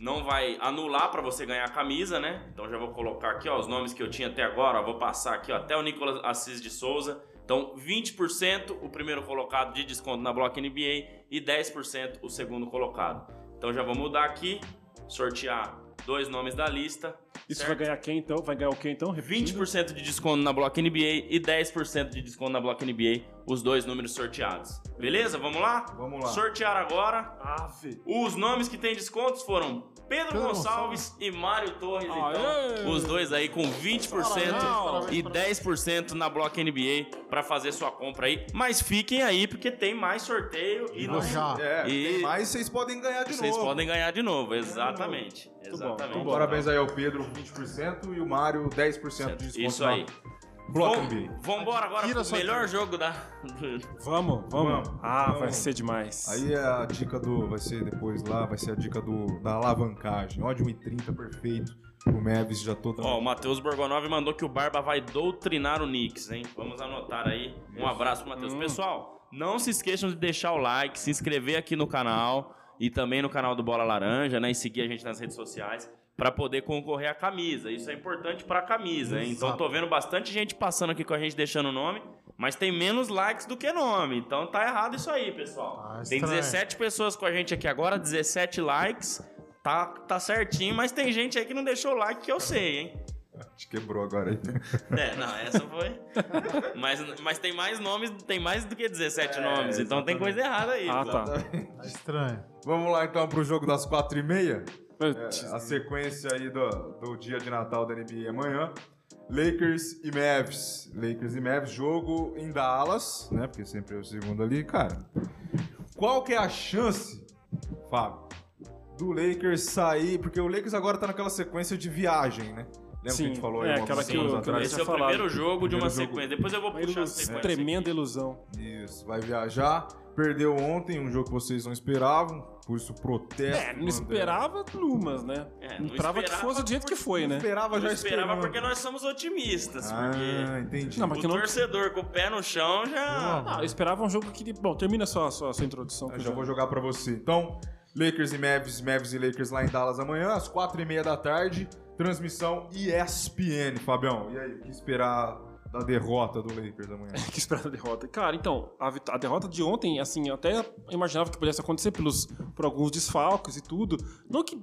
não vai anular pra você ganhar a camisa, né? Então já vou colocar aqui, ó, os nomes que eu tinha até agora. vou passar aqui, ó, até o Nicolas Assis de Souza. Então, 20% o primeiro colocado de desconto na Block NBA e 10% o segundo colocado. Então já vou mudar aqui, sortear dois nomes da lista. Isso certo? vai ganhar quem então? Vai ganhar o quem então? Repetindo. 20% de desconto na Block NBA e 10% de desconto na Block NBA, os dois números sorteados. Beleza? Vamos lá? Vamos lá. Sortear agora. Ave. Os nomes que têm descontos foram Pedro, Pedro Gonçalves e Mário Torres. Aê! Então, os dois aí com 20% Parabéns, e parabéns, 10% na Block NBA pra fazer sua compra aí. Mas fiquem aí porque tem mais sorteio e Vou não- já. É, E- tem mais vocês podem ganhar de vocês novo. podem ganhar de novo. Exatamente. Bom, Exatamente. muito bom. Parabéns aí ao Pedro, 20%, e o Mário, 10% de desconto. Isso aí. Block Vamos NBA. vambora agora Tira pro melhor jogo da. Vamos, vamos. Vamos, Ah, vai vamos. ser demais. Aí é a dica do. Vai ser depois lá, vai ser a dica do, da alavancagem. Ó, de 1,30 perfeito. O Mavis já tô dando. Ó, o Matheus Borgonov mandou que o Barba vai doutrinar o Knicks, hein? Vamos anotar aí. Um abraço pro Matheus. Hum. Pessoal, não se esqueçam de deixar o like, se inscrever aqui no canal e também no canal do Bola Laranja, né? E seguir a gente nas redes sociais pra poder concorrer à camisa. Isso é importante pra camisa, hein? Então tô vendo bastante gente passando aqui com a gente deixando o nome, mas tem menos likes do que nome. Então tá errado isso aí, pessoal. Ah, tem estranho. 17 pessoas com a gente aqui agora, 17 likes. Tá, tá certinho, mas tem gente aí que não deixou o like que eu sei, hein? Te quebrou agora aí. É, não, essa foi. mas, mas tem mais nomes, tem mais do que 17 É, nomes, então tem coisa errada aí. Ah, tá. Tá estranho. Vamos lá então pro jogo das 4h30. Putz, É, a sequência aí do, do dia de Natal da NBA amanhã. Lakers e Mavs. Lakers e Mavs, jogo em Dallas, né? Porque sempre é o segundo ali. Cara, qual que é a chance, Fábio, do Lakers sair? Porque o Lakers agora tá naquela sequência de viagem, né? Lembra que a gente Sim, falou é, aí aquela que o atrás? Esse é o falado. primeiro jogo de uma jogo. sequência. Depois eu vou uma puxar a ilus- sequência. tremenda ilusão. Isso, vai viajar. Perdeu ontem, um jogo que vocês não esperavam, por isso protesto. É, não esperava numas, né? É, não não esperava que fosse do jeito que foi, Não né? esperava Não já esperava esperando. porque nós somos otimistas. porque Ah, entendi. Não, mas o que não- torcedor com o pé no chão já. Ah, eu esperava um jogo que. Bom, termina a sua, sua, sua introdução. Eu eu já vou jogar pra você. Então, Lakers e Mavs, Mavs e Lakers lá em Dallas amanhã, às quatro e meia da tarde. Transmissão ESPN, Fabião. E aí, o que esperar da derrota do Lakers amanhã? que esperar a derrota. Cara, então, a, a derrota de ontem, assim, eu até imaginava que pudesse acontecer pelos, por alguns desfalques e tudo. Não que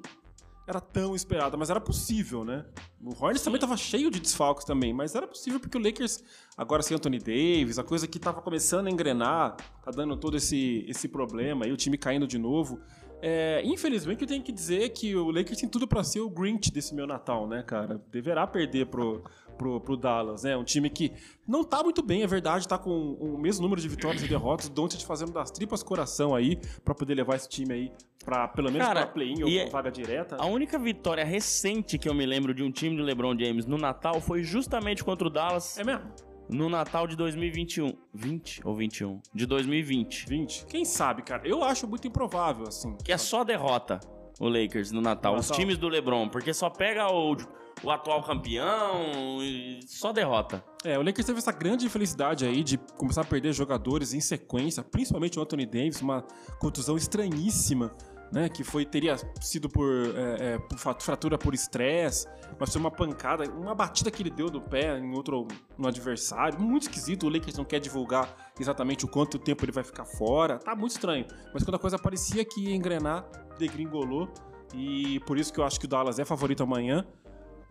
era tão esperada, mas era possível, né? O Hornets também tava cheio de desfalques também, mas era possível porque o Lakers, agora sem Anthony Davis, a coisa que tava começando a engrenar, tá dando todo esse, esse problema, aí o time caindo de novo. É, infelizmente, eu tenho que dizer que o Lakers tem tudo pra ser o Grinch desse meu Natal, né, cara? Deverá perder pro, pro, pro Dallas, né? Um time que não tá muito bem, é verdade, tá com o mesmo número de vitórias e derrotas, o Doncic fazendo das tripas coração aí pra poder levar esse time aí pra pelo menos pra play-in ou pra é- vaga direta. A única vitória recente que eu me lembro de um time do LeBron James no Natal foi justamente contra o Dallas É mesmo? No Natal de 2021. 20 ou 21? De 2020. 20. Quem sabe, cara? Eu acho muito improvável, assim. Que é só derrota o Lakers no Natal. No Os Natal. times do LeBron, porque só pega o, o atual campeão e só derrota. É, o Lakers teve essa grande infelicidade aí de começar a perder jogadores em sequência, principalmente o Anthony Davis, uma contusão estranhíssima, né? Que foi, teria sido por, é, é, por fratura por estresse, mas foi uma pancada, uma batida que ele deu do pé em outro no adversário. Muito esquisito, o Lakers não quer divulgar exatamente o quanto tempo ele vai ficar fora. Tá muito estranho. Mas quando a coisa parecia que ia engrenar, degringolou. E por isso que eu acho que o Dallas é favorito amanhã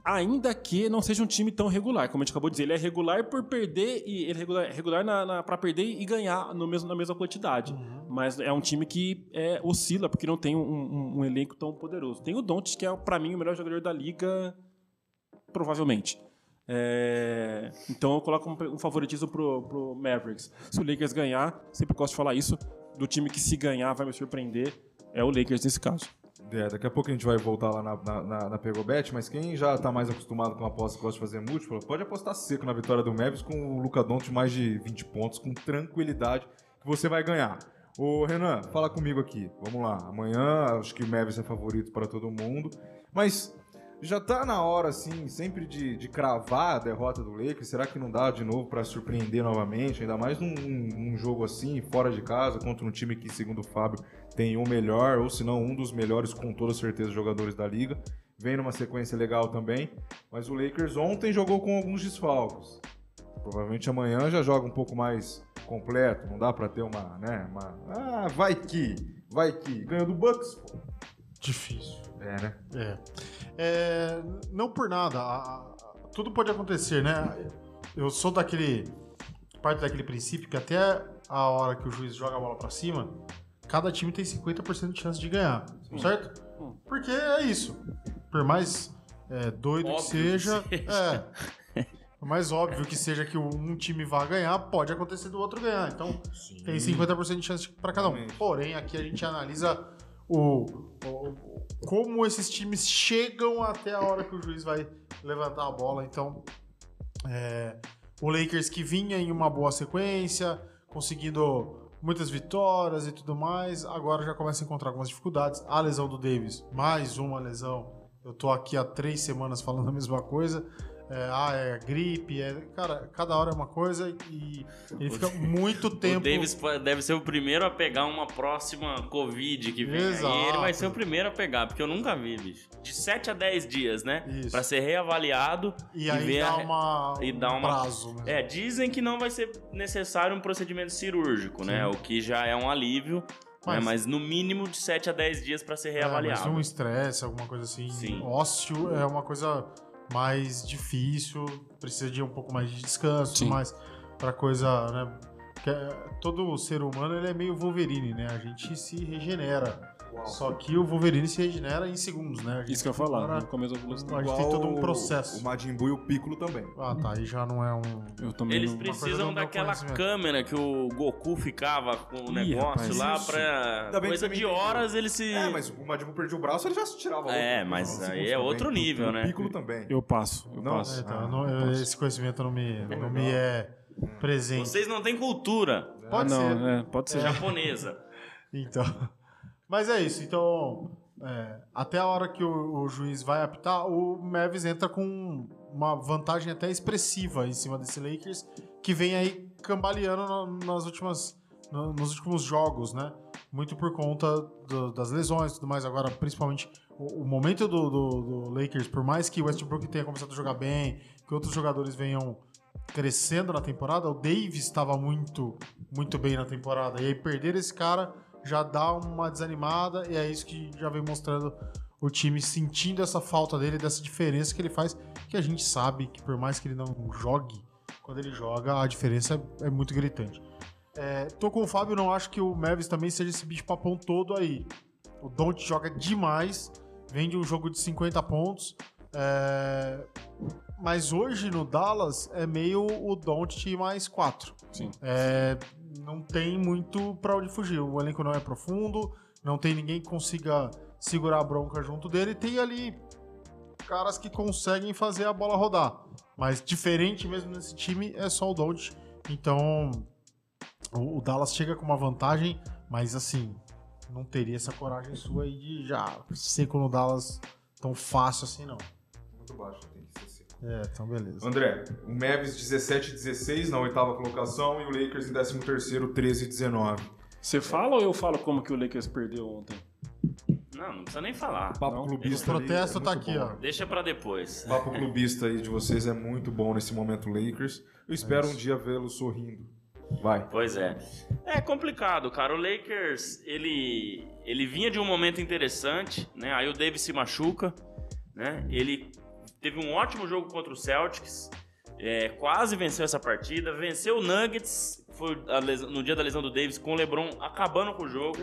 ainda que não seja um time tão regular, como a gente acabou de dizer, ele é regular por perder e ele é regular, regular na, na, para perder e ganhar no mesmo, na mesma quantidade. Mas é um time que é, oscila porque não tem um, um- um elenco tão poderoso. Tem o Doncic que é para mim o melhor jogador da liga, provavelmente. É, então eu coloco um, um favoritismo pro, pro Mavericks. Se o Lakers ganhar, sempre gosto de falar isso, do time que se ganhar vai me surpreender, é o Lakers nesse caso. É, daqui a pouco a gente vai voltar lá na, na, na, na Pegobet, mas quem já tá mais acostumado com aposta e gosta de fazer múltiplo, pode apostar seco na vitória do Mavis com o Luca Doncic mais de 20 pontos, com tranquilidade, que você vai ganhar. Ô Renan, fala comigo aqui. Vamos lá. Amanhã acho que o Mavis é favorito para todo mundo. Mas já tá na hora, assim, sempre de, de cravar a derrota do Lakers. Será que não dá de novo para surpreender novamente? Ainda mais num, num, jogo assim, fora de casa, contra um time que, segundo o Fábio, tem o melhor, ou se não, um dos melhores, com toda certeza, jogadores da liga. Vem numa sequência legal também. Mas o Lakers ontem jogou com alguns desfalques. Provavelmente amanhã já joga um pouco mais completo. Não dá para ter uma, né? Uma, ah, vai que, vai que. Ganhou do Bucks, pô. Difícil. É, né? É. é não por nada. A, a, tudo pode acontecer, né? Eu sou daquele. Parte daquele princípio que até a hora que o juiz joga a bola para cima, cada time tem 50% de chance de ganhar. Sim. Certo? Hum. Porque é isso. Por mais é, doido Óbvio que seja. Que seja. É. Por mais óbvio que seja que um time vá ganhar, pode acontecer do outro ganhar. Então, Sim. tem 50% de chance para cada um. Porém, aqui a gente analisa o, o, como esses times chegam até a hora que o juiz vai levantar a bola. Então, é, o Lakers que vinha em uma boa sequência, conseguindo muitas vitórias e tudo mais, agora já começa a encontrar algumas dificuldades. A lesão do Davis, mais uma lesão. Eu tô aqui há três semanas falando a mesma coisa é, ah, é gripe, é, cara, cada hora é uma coisa e ele fica muito tempo. O Davis deve ser o primeiro a pegar uma próxima Covid que vem Exato. aí. Ele vai ser o primeiro a pegar, porque eu nunca vi, bicho. De 7 a 10 dias, né? Isso. Pra ser reavaliado e, e aí ver dá a... uma, e dá um uma... prazo. Mesmo. É, dizem que não vai ser necessário um procedimento cirúrgico, né? Sim. né? O que já é um alívio. Mas, né? mas no mínimo de 7 a 10 dias para ser reavaliado. É, mas um estresse, alguma coisa assim. Sim. Ócio é uma coisa mais difícil, precisa de um pouco mais de descanso, Sim. mais para coisa, né? Que é, todo ser humano ele é meio Wolverine, né? A gente se regenera. Uau. Só que o Wolverine se regenera em segundos, né? Isso que eu ia falar, para... no começo da velocidade. A gente tem todo um processo. O Majin Buu e o Piccolo também. Ah, tá. Aí já não é um... Eles não... precisam daquela câmera que o Goku ficava com o negócio Ih, lá pra... Coisa de horas ele se... É, mas o Majin Buu perdia o braço, ele já se tirava. É, mas aí é outro nível, né? O Piccolo também. Eu passo. Eu não? passo. É, então, ah, não, eu, esse conhecimento não me, não me é presente. Vocês não têm cultura. Pode ah, ser. É, pode ser. Japonesa. então... Mas é isso. Então, é, até a hora que o, o, juiz vai apitar, o Mavis entra com uma vantagem até expressiva em cima desse Lakers, que vem aí cambaleando nas últimas, nos últimos jogos, né? Muito por conta do, das lesões e tudo mais. Agora, principalmente, o, o momento do, do, do, Lakers, por mais que o Westbrook tenha começado a jogar bem, que outros jogadores venham crescendo na temporada, o Davis estava muito, muito bem na temporada. E aí perder esse cara já dá uma desanimada e é isso que já vem mostrando o time sentindo essa falta dele, dessa diferença que ele faz, que a gente sabe que por mais que ele não jogue, quando ele joga a diferença é, muito gritante. É, tô com o Fábio, não acho que o Mavis também seja esse bicho papão todo aí. O Don't joga demais, vem de um jogo de 50 pontos, é, mas hoje no Dallas é meio o Don't mais 4. Sim. É, não tem muito para onde fugir. O elenco não é profundo, não tem ninguém que consiga segurar a bronca junto dele. Tem ali caras que conseguem fazer a bola rodar. Mas diferente mesmo nesse time é só o Don't. Então o, Dallas chega com uma vantagem, mas assim, não teria essa coragem sua aí de já seco no Dallas tão fácil assim, não. Muito baixo, É, então beleza. André, o Mavis 17 16 na oitava colocação e o Lakers em 13 terceiro 13 19. Você fala ou eu falo como que o Lakers perdeu ontem? Não, não precisa nem falar. O papo não, clubista. O protesto é tá aqui, bom. ó. Deixa para depois. O papo clubista aí de vocês é muito bom nesse momento, Lakers. Eu espero é um dia vê-lo sorrindo. Vai. Pois é. É complicado, cara. O Lakers, ele, ele vinha de um momento interessante, né? Aí o Davis se machuca, né? Ele teve um ótimo jogo contra o Celtics, é, quase venceu essa partida, venceu o Nuggets, foi lesão, no dia da lesão do Davis, com o LeBron acabando com o jogo.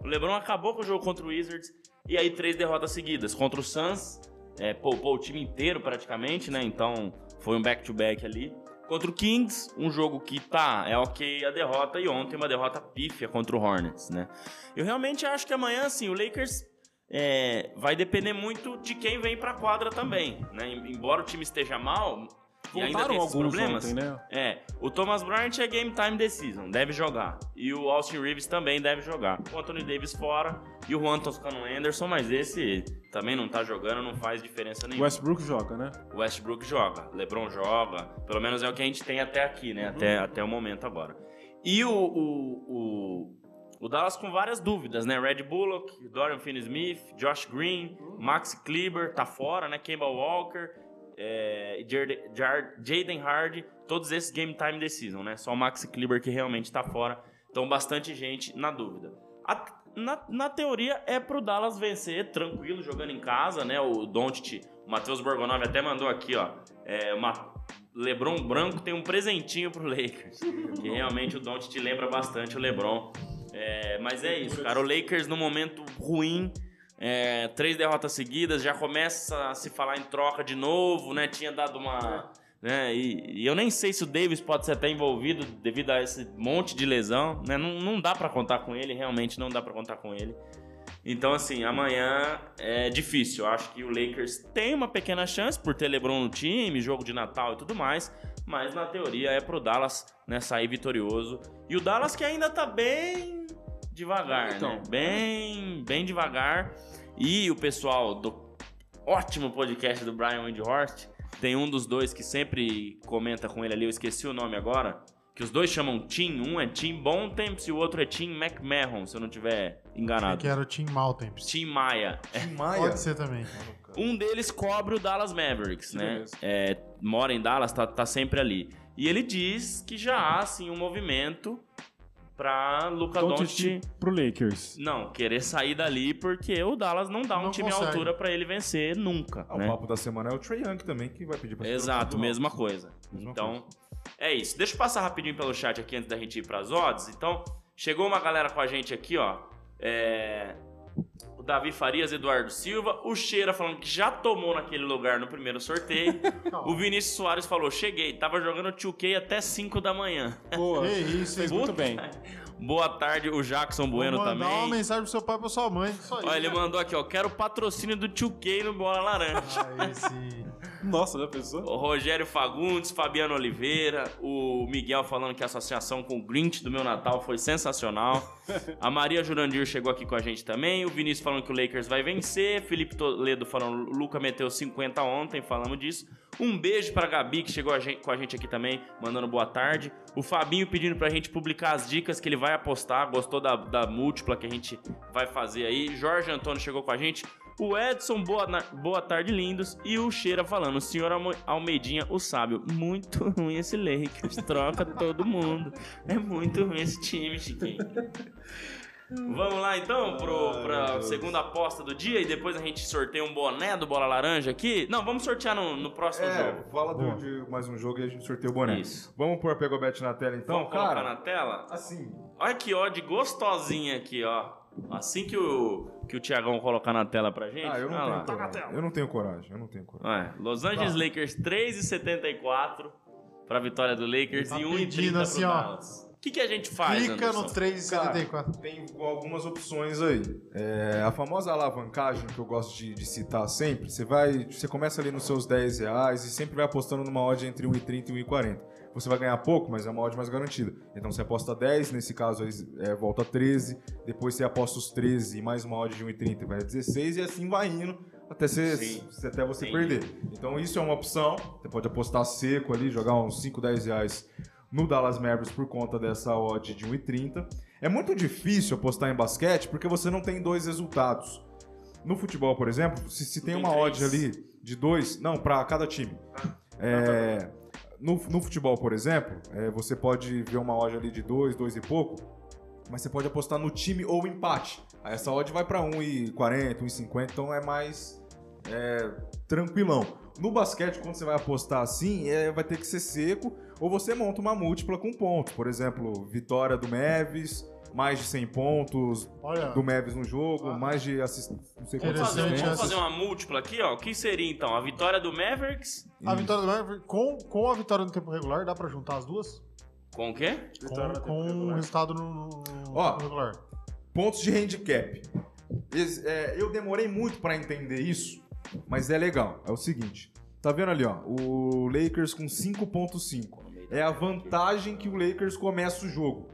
O LeBron acabou com o jogo contra o Wizards, e aí três derrotas seguidas. Contra o Suns, é, poupou o time inteiro praticamente, né? Então foi um back-to-back -back ali. Contra o Kings, um jogo que tá, é ok a derrota, e ontem uma derrota pífia contra o Hornets, né? Eu realmente acho que amanhã, assim, o Lakers é, vai depender muito de quem vem pra quadra também, né? Embora o time esteja mal, e ainda Voltaram tem esses alguns problemas. ontem, né? É, o Thomas Bryant é game time decision, deve jogar. E o Austin Reeves também deve jogar. O Anthony Davis fora e o Juan Toscano Anderson, mas esse também não tá jogando, não faz diferença O nenhuma. Westbrook joga, né? Westbrook joga, LeBron joga, pelo menos é o que a gente tem até aqui, né? Até, até o momento agora. E o, o, o, o Dallas com várias dúvidas, né? Red Bullock, Dorian Finney-Smith, Josh Green, Max Kleber tá fora, né? Kemba Walker, é, Jaden Hardy, todos esses game time decision, né? Só o Max Kleber que realmente tá fora. Então bastante gente na dúvida. A- na, na teoria é pro Dallas vencer tranquilo, jogando em casa, né? O Doncic, o Matheus Borgonov até mandou aqui, ó. É, uma, LeBron branco tem um presentinho pro Lakers. que realmente o Doncic lembra bastante o LeBron. É, mas é isso, cara. O Lakers no momento ruim, é, três derrotas seguidas, já começa a se falar em troca de novo, né? Tinha dado uma. Né? E, e eu nem sei se o Davis pode ser até envolvido devido a esse monte de lesão, né? Não, não dá pra contar com ele, realmente não dá pra contar com ele. Então, assim, amanhã é difícil. Eu acho que o Lakers tem uma pequena chance por ter LeBron no time, jogo de Natal e tudo mais, mas na teoria é pro Dallas né, sair vitorioso. E o Dallas que ainda tá bem devagar, Então, né? Bem, bem devagar. E o pessoal do ótimo podcast do Brian Windhorst, tem um dos dois que sempre comenta com ele ali, eu esqueci o nome agora, que os dois chamam Tim, um é Tim Bontemps e o outro é Tim McMahon, se eu não tiver enganado. Que era o Tim Maltemps. Tim Maia. Tim Maia. Pode ser também. Um deles cobre o Dallas Mavericks, Que né? É, mora em Dallas, tá, tá sempre ali. E ele diz que já há, assim, um movimento pra Luca Doncic... Pro Lakers. Não, querer sair dali porque o Dallas não dá um Não time à consegue. altura pra ele vencer nunca, Ah, né? O papo da semana é o Trae Young também, que vai pedir pra Exato, mesma coisa. Mesma então, é isso. Deixa eu passar rapidinho pelo chat aqui antes da gente ir pras odds. Então, chegou uma galera com a gente aqui, ó. É, Davi Farias, Eduardo Silva. O Cheira falando que já tomou naquele lugar no primeiro sorteio. o Vinícius Soares falou: cheguei, tava jogando 2K até 5 da manhã. Pô, Que isso, fez muito bem. Boa tarde, o Jackson Bueno Vou mandar também. uma mensagem pro seu pai e pra sua mãe. Isso. Olha, ele mandou aqui, ó. Quero patrocínio do 2K no Bola Laranja. Aí sim. Nossa, já pensou? O Rogério Fagundes, Fabiano Oliveira, o Miguel falando que a associação com o Grinch do meu Natal foi sensacional. A Maria Jurandir chegou aqui com a gente também. O Vinícius falando que o Lakers vai vencer. Felipe Toledo falando o Luca meteu 50 ontem, falamos disso. Um beijo pra Gabi, que chegou a gente- com a gente aqui também, mandando boa tarde. O Fabinho pedindo pra gente publicar as dicas que ele vai apostar. Gostou da, da múltipla que a gente vai fazer aí. Jorge Antônio chegou com a gente. O Edson, boa, boa tarde, lindos. E o Cheira falando, o senhor Almeidinha, o sábio. Muito ruim esse Lakers, troca todo mundo. É muito ruim esse time, Chiquinho. Vamos lá então pro, pra segunda aposta do dia e depois a gente sorteia um boné do Bola Laranja aqui. Não, vamos sortear no, no próximo É, jogo. fala do- de mais um jogo e a gente sorteia o boné. Isso. Vamos pôr a Pegobet na tela então, vamos colocar cara? na tela? Assim, Olha que ódio gostosinha aqui, ó. Assim que o, que o Thiagão colocar na tela pra gente. ah, eu não, lá. tenho coragem. eu não tenho coragem, eu não tenho coragem. É, Los Angeles Tá. Lakers 3,74 pra vitória do Lakers Tá e 1,30 pedindo pro assim, ó. Dallas. O que, que a gente faz, Clica Anderson? no 3,74. Tem algumas opções aí. É, a famosa alavancagem que eu gosto de, de citar sempre, você vai, você começa ali nos seus 10 reais e sempre vai apostando numa odd entre 1,30 e 1,40. Você vai ganhar pouco, mas é uma odd mais garantida. Então você aposta 10, nesse caso aí é, volta 13, depois você aposta os 13 e mais uma odd de 1,30 vai a 16 e assim vai indo até você, Sim. até você Entendi. perder. Então isso é uma opção, você pode apostar seco ali, jogar uns 5, 10 reais no Dallas Mavericks por conta dessa odd de 1,30. É muito difícil apostar em basquete porque você não tem dois resultados. No futebol, por exemplo, se, se tem Tem uma odd ali de dois, não, para cada time. É, no, no futebol, por exemplo, é, você pode ver uma odd ali de dois, dois e pouco, mas você pode apostar no time ou empate. Aí essa odd vai para 1,40, 1,50, então é mais é, tranquilão. No basquete, quando você vai apostar assim, é, vai ter que ser seco, ou você monta uma múltipla com pontos. Por exemplo, vitória do Mavis, mais de 100 pontos Olha, do Mavis no jogo, mais de assist... não sei quantas fazer, Interessante vamos fazer uma múltipla aqui, ó. O que seria então? A vitória do Mavericks a vitória do Mavericks, com, com a vitória no tempo regular, dá pra juntar as duas? com o quê? Com, no com o resultado no, no- no Ó. tempo regular. Pontos de handicap. É, eu demorei muito pra entender isso, mas é legal. É o seguinte. Tá vendo ali, ó? O Lakers com 5.5. É a vantagem que o Lakers começa o jogo.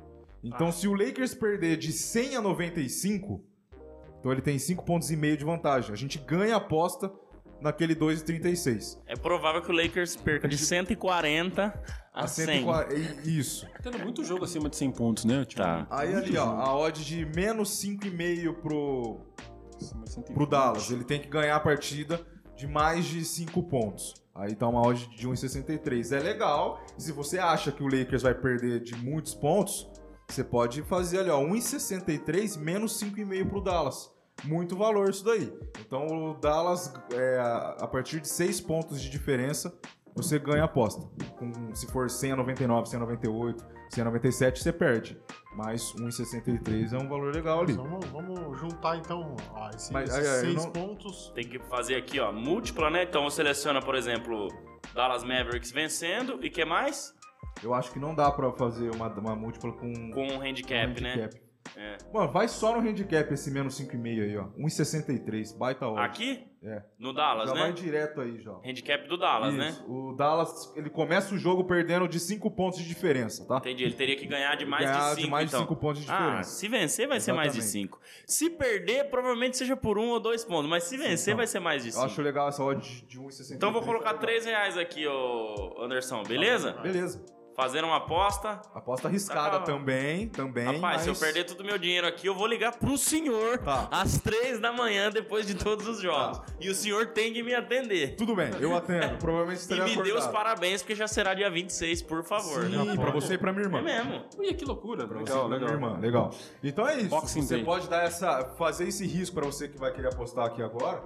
Então, se o Lakers perder de 100 a 95, então ele tem 5 pontos e meio de vantagem. A gente ganha a aposta naquele 2,36. É provável que o Lakers perca de 140 a 100. 140 Isso. Tá tendo muito jogo acima de 100 pontos, né? Tipo, Tá. Aí ali, ó, a odd de menos 5,5 pro, acima de 120. pro Dallas. Ele tem que ganhar a partida de mais de 5 pontos. Aí tá uma odd de 1,63. É legal. Se você acha que o Lakers vai perder de muitos pontos, você pode fazer ali, ó, 1,63 menos 5,5 pro Dallas. Muito valor isso daí. Então o Dallas, é, a partir de 6 pontos de diferença, você ganha a aposta. Com- se for 100 a 99, 100 a 98, 100 a 97, você perde. Mas 1,63 é um valor legal ali. Vamos, vamos juntar então ó, esses, Mas, esses aí, aí, eu seis não- pontos. Tem que fazer aqui, ó, múltipla, né? Então você seleciona, por exemplo, Dallas Mavericks vencendo e que mais? Eu acho que não dá pra fazer uma, uma múltipla com Com um handicap, né? handicap. É. Mano, vai só no handicap esse menos 5,5 aí, ó. 1,63, baita odd. Aqui? É. No Dallas, já né? vai direto aí, já. Handicap do Dallas, né? Isso. O Dallas, ele começa o jogo perdendo de 5 pontos de diferença, tá? Entendi. Ele teria que ganhar de mais Ganhar de 5. de mais de então. 5 pontos de Ah, diferença. se vencer vai ser mais de Exatamente. 5. Se perder, provavelmente seja por um ou dois pontos. Mas se vencer, então. vai ser mais de Eu 5. acho legal essa odd de- de 1,63. Então vou colocar Legal. 3 reais aqui, ô Anderson, beleza? Beleza. Fazendo uma aposta. Aposta arriscada Tá. também, também. Rapaz, se eu mas- perder todo o meu dinheiro aqui, eu vou ligar pro senhor Tá. às 3 da manhã depois de todos os jogos. E o senhor tem que me atender. Tudo bem, eu atendo. Provavelmente E estarei me dê os acordado. parabéns, porque já será dia 26, por favor. né? Sim, pra você e pra minha irmã. É mesmo. Ui, que loucura. Pra você Legal, e pra legal. minha irmã. Legal. Então é isso. Boxing você Day. pode dar essa, fazer esse risco pra você que vai querer apostar aqui agora.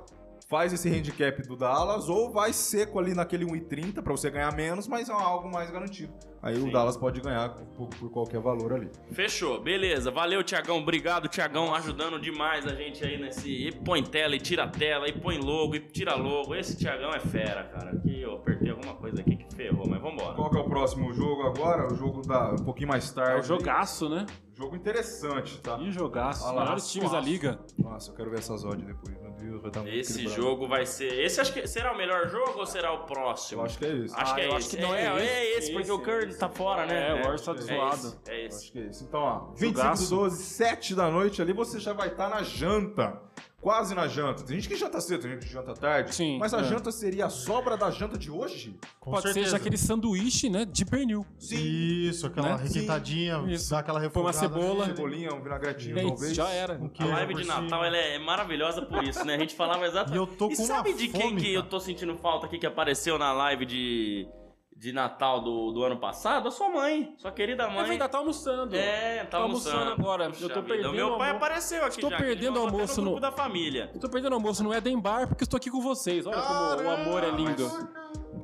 Faz esse handicap do Dallas ou vai seco ali naquele 1,30 pra você ganhar menos, mas é algo mais garantido. Aí o Dallas pode ganhar por, por qualquer valor ali. Fechou, beleza. Valeu, Tiagão. Obrigado, Tiagão, ajudando demais a gente aí nesse. E põe tela, e tira tela, e põe logo, e tira logo. Esse Tiagão é fera, cara. Aqui eu apertei alguma coisa aqui que ferrou, mas vambora. Qual que é o próximo jogo agora? O jogo da um pouquinho mais tarde. É o jogaço, né? Jogo interessante, tá? E jogaço. Olha lá, Melhores times da liga. Nossa, eu quero ver essas odds depois. Meu Deus, vai estar muito Esse equilibrado. jogo vai ser. Esse acho que será o melhor jogo ou será o próximo? Eu acho que é esse. Acho Ah, que é eu esse. acho que não é é, esse. é esse, porque Esse, o Curry esse. tá fora, né? É, o Warriors tá é zoado. esse, É Eu esse. Acho que é isso. Então, ó, 25 Jogaço. do 12, 7 da noite ali, você já vai estar na janta. Quase na janta. Tem gente que janta cedo, tem gente que janta tarde. Sim, Mas a é. janta seria a sobra da janta de hoje? Com Pode certeza. ser aquele sanduíche, né? De pernil. Isso, aquela Né? requentadinha, Isso. dá aquela Põe uma refogada. cebola. nele. Cebolinha, um vinagretinho, E talvez. já era. Um A live de. Natal ela é maravilhosa por isso, né? A gente falava exatamente. E eu tô e com sabe uma de quem fome, que eu tô sentindo falta aqui que apareceu na live de, de Natal do, do ano passado? A sua mãe, sua querida Mas mãe. ainda tá almoçando. É, tá Tô almoçando almoçando agora. Puxa Eu tô vida, perdendo O meu pai apareceu aqui Estou já. perdendo almoço no grupo no- da família. Eu tô perdendo almoço no Eden Bar porque estou aqui com vocês. Olha como o amor é lindo.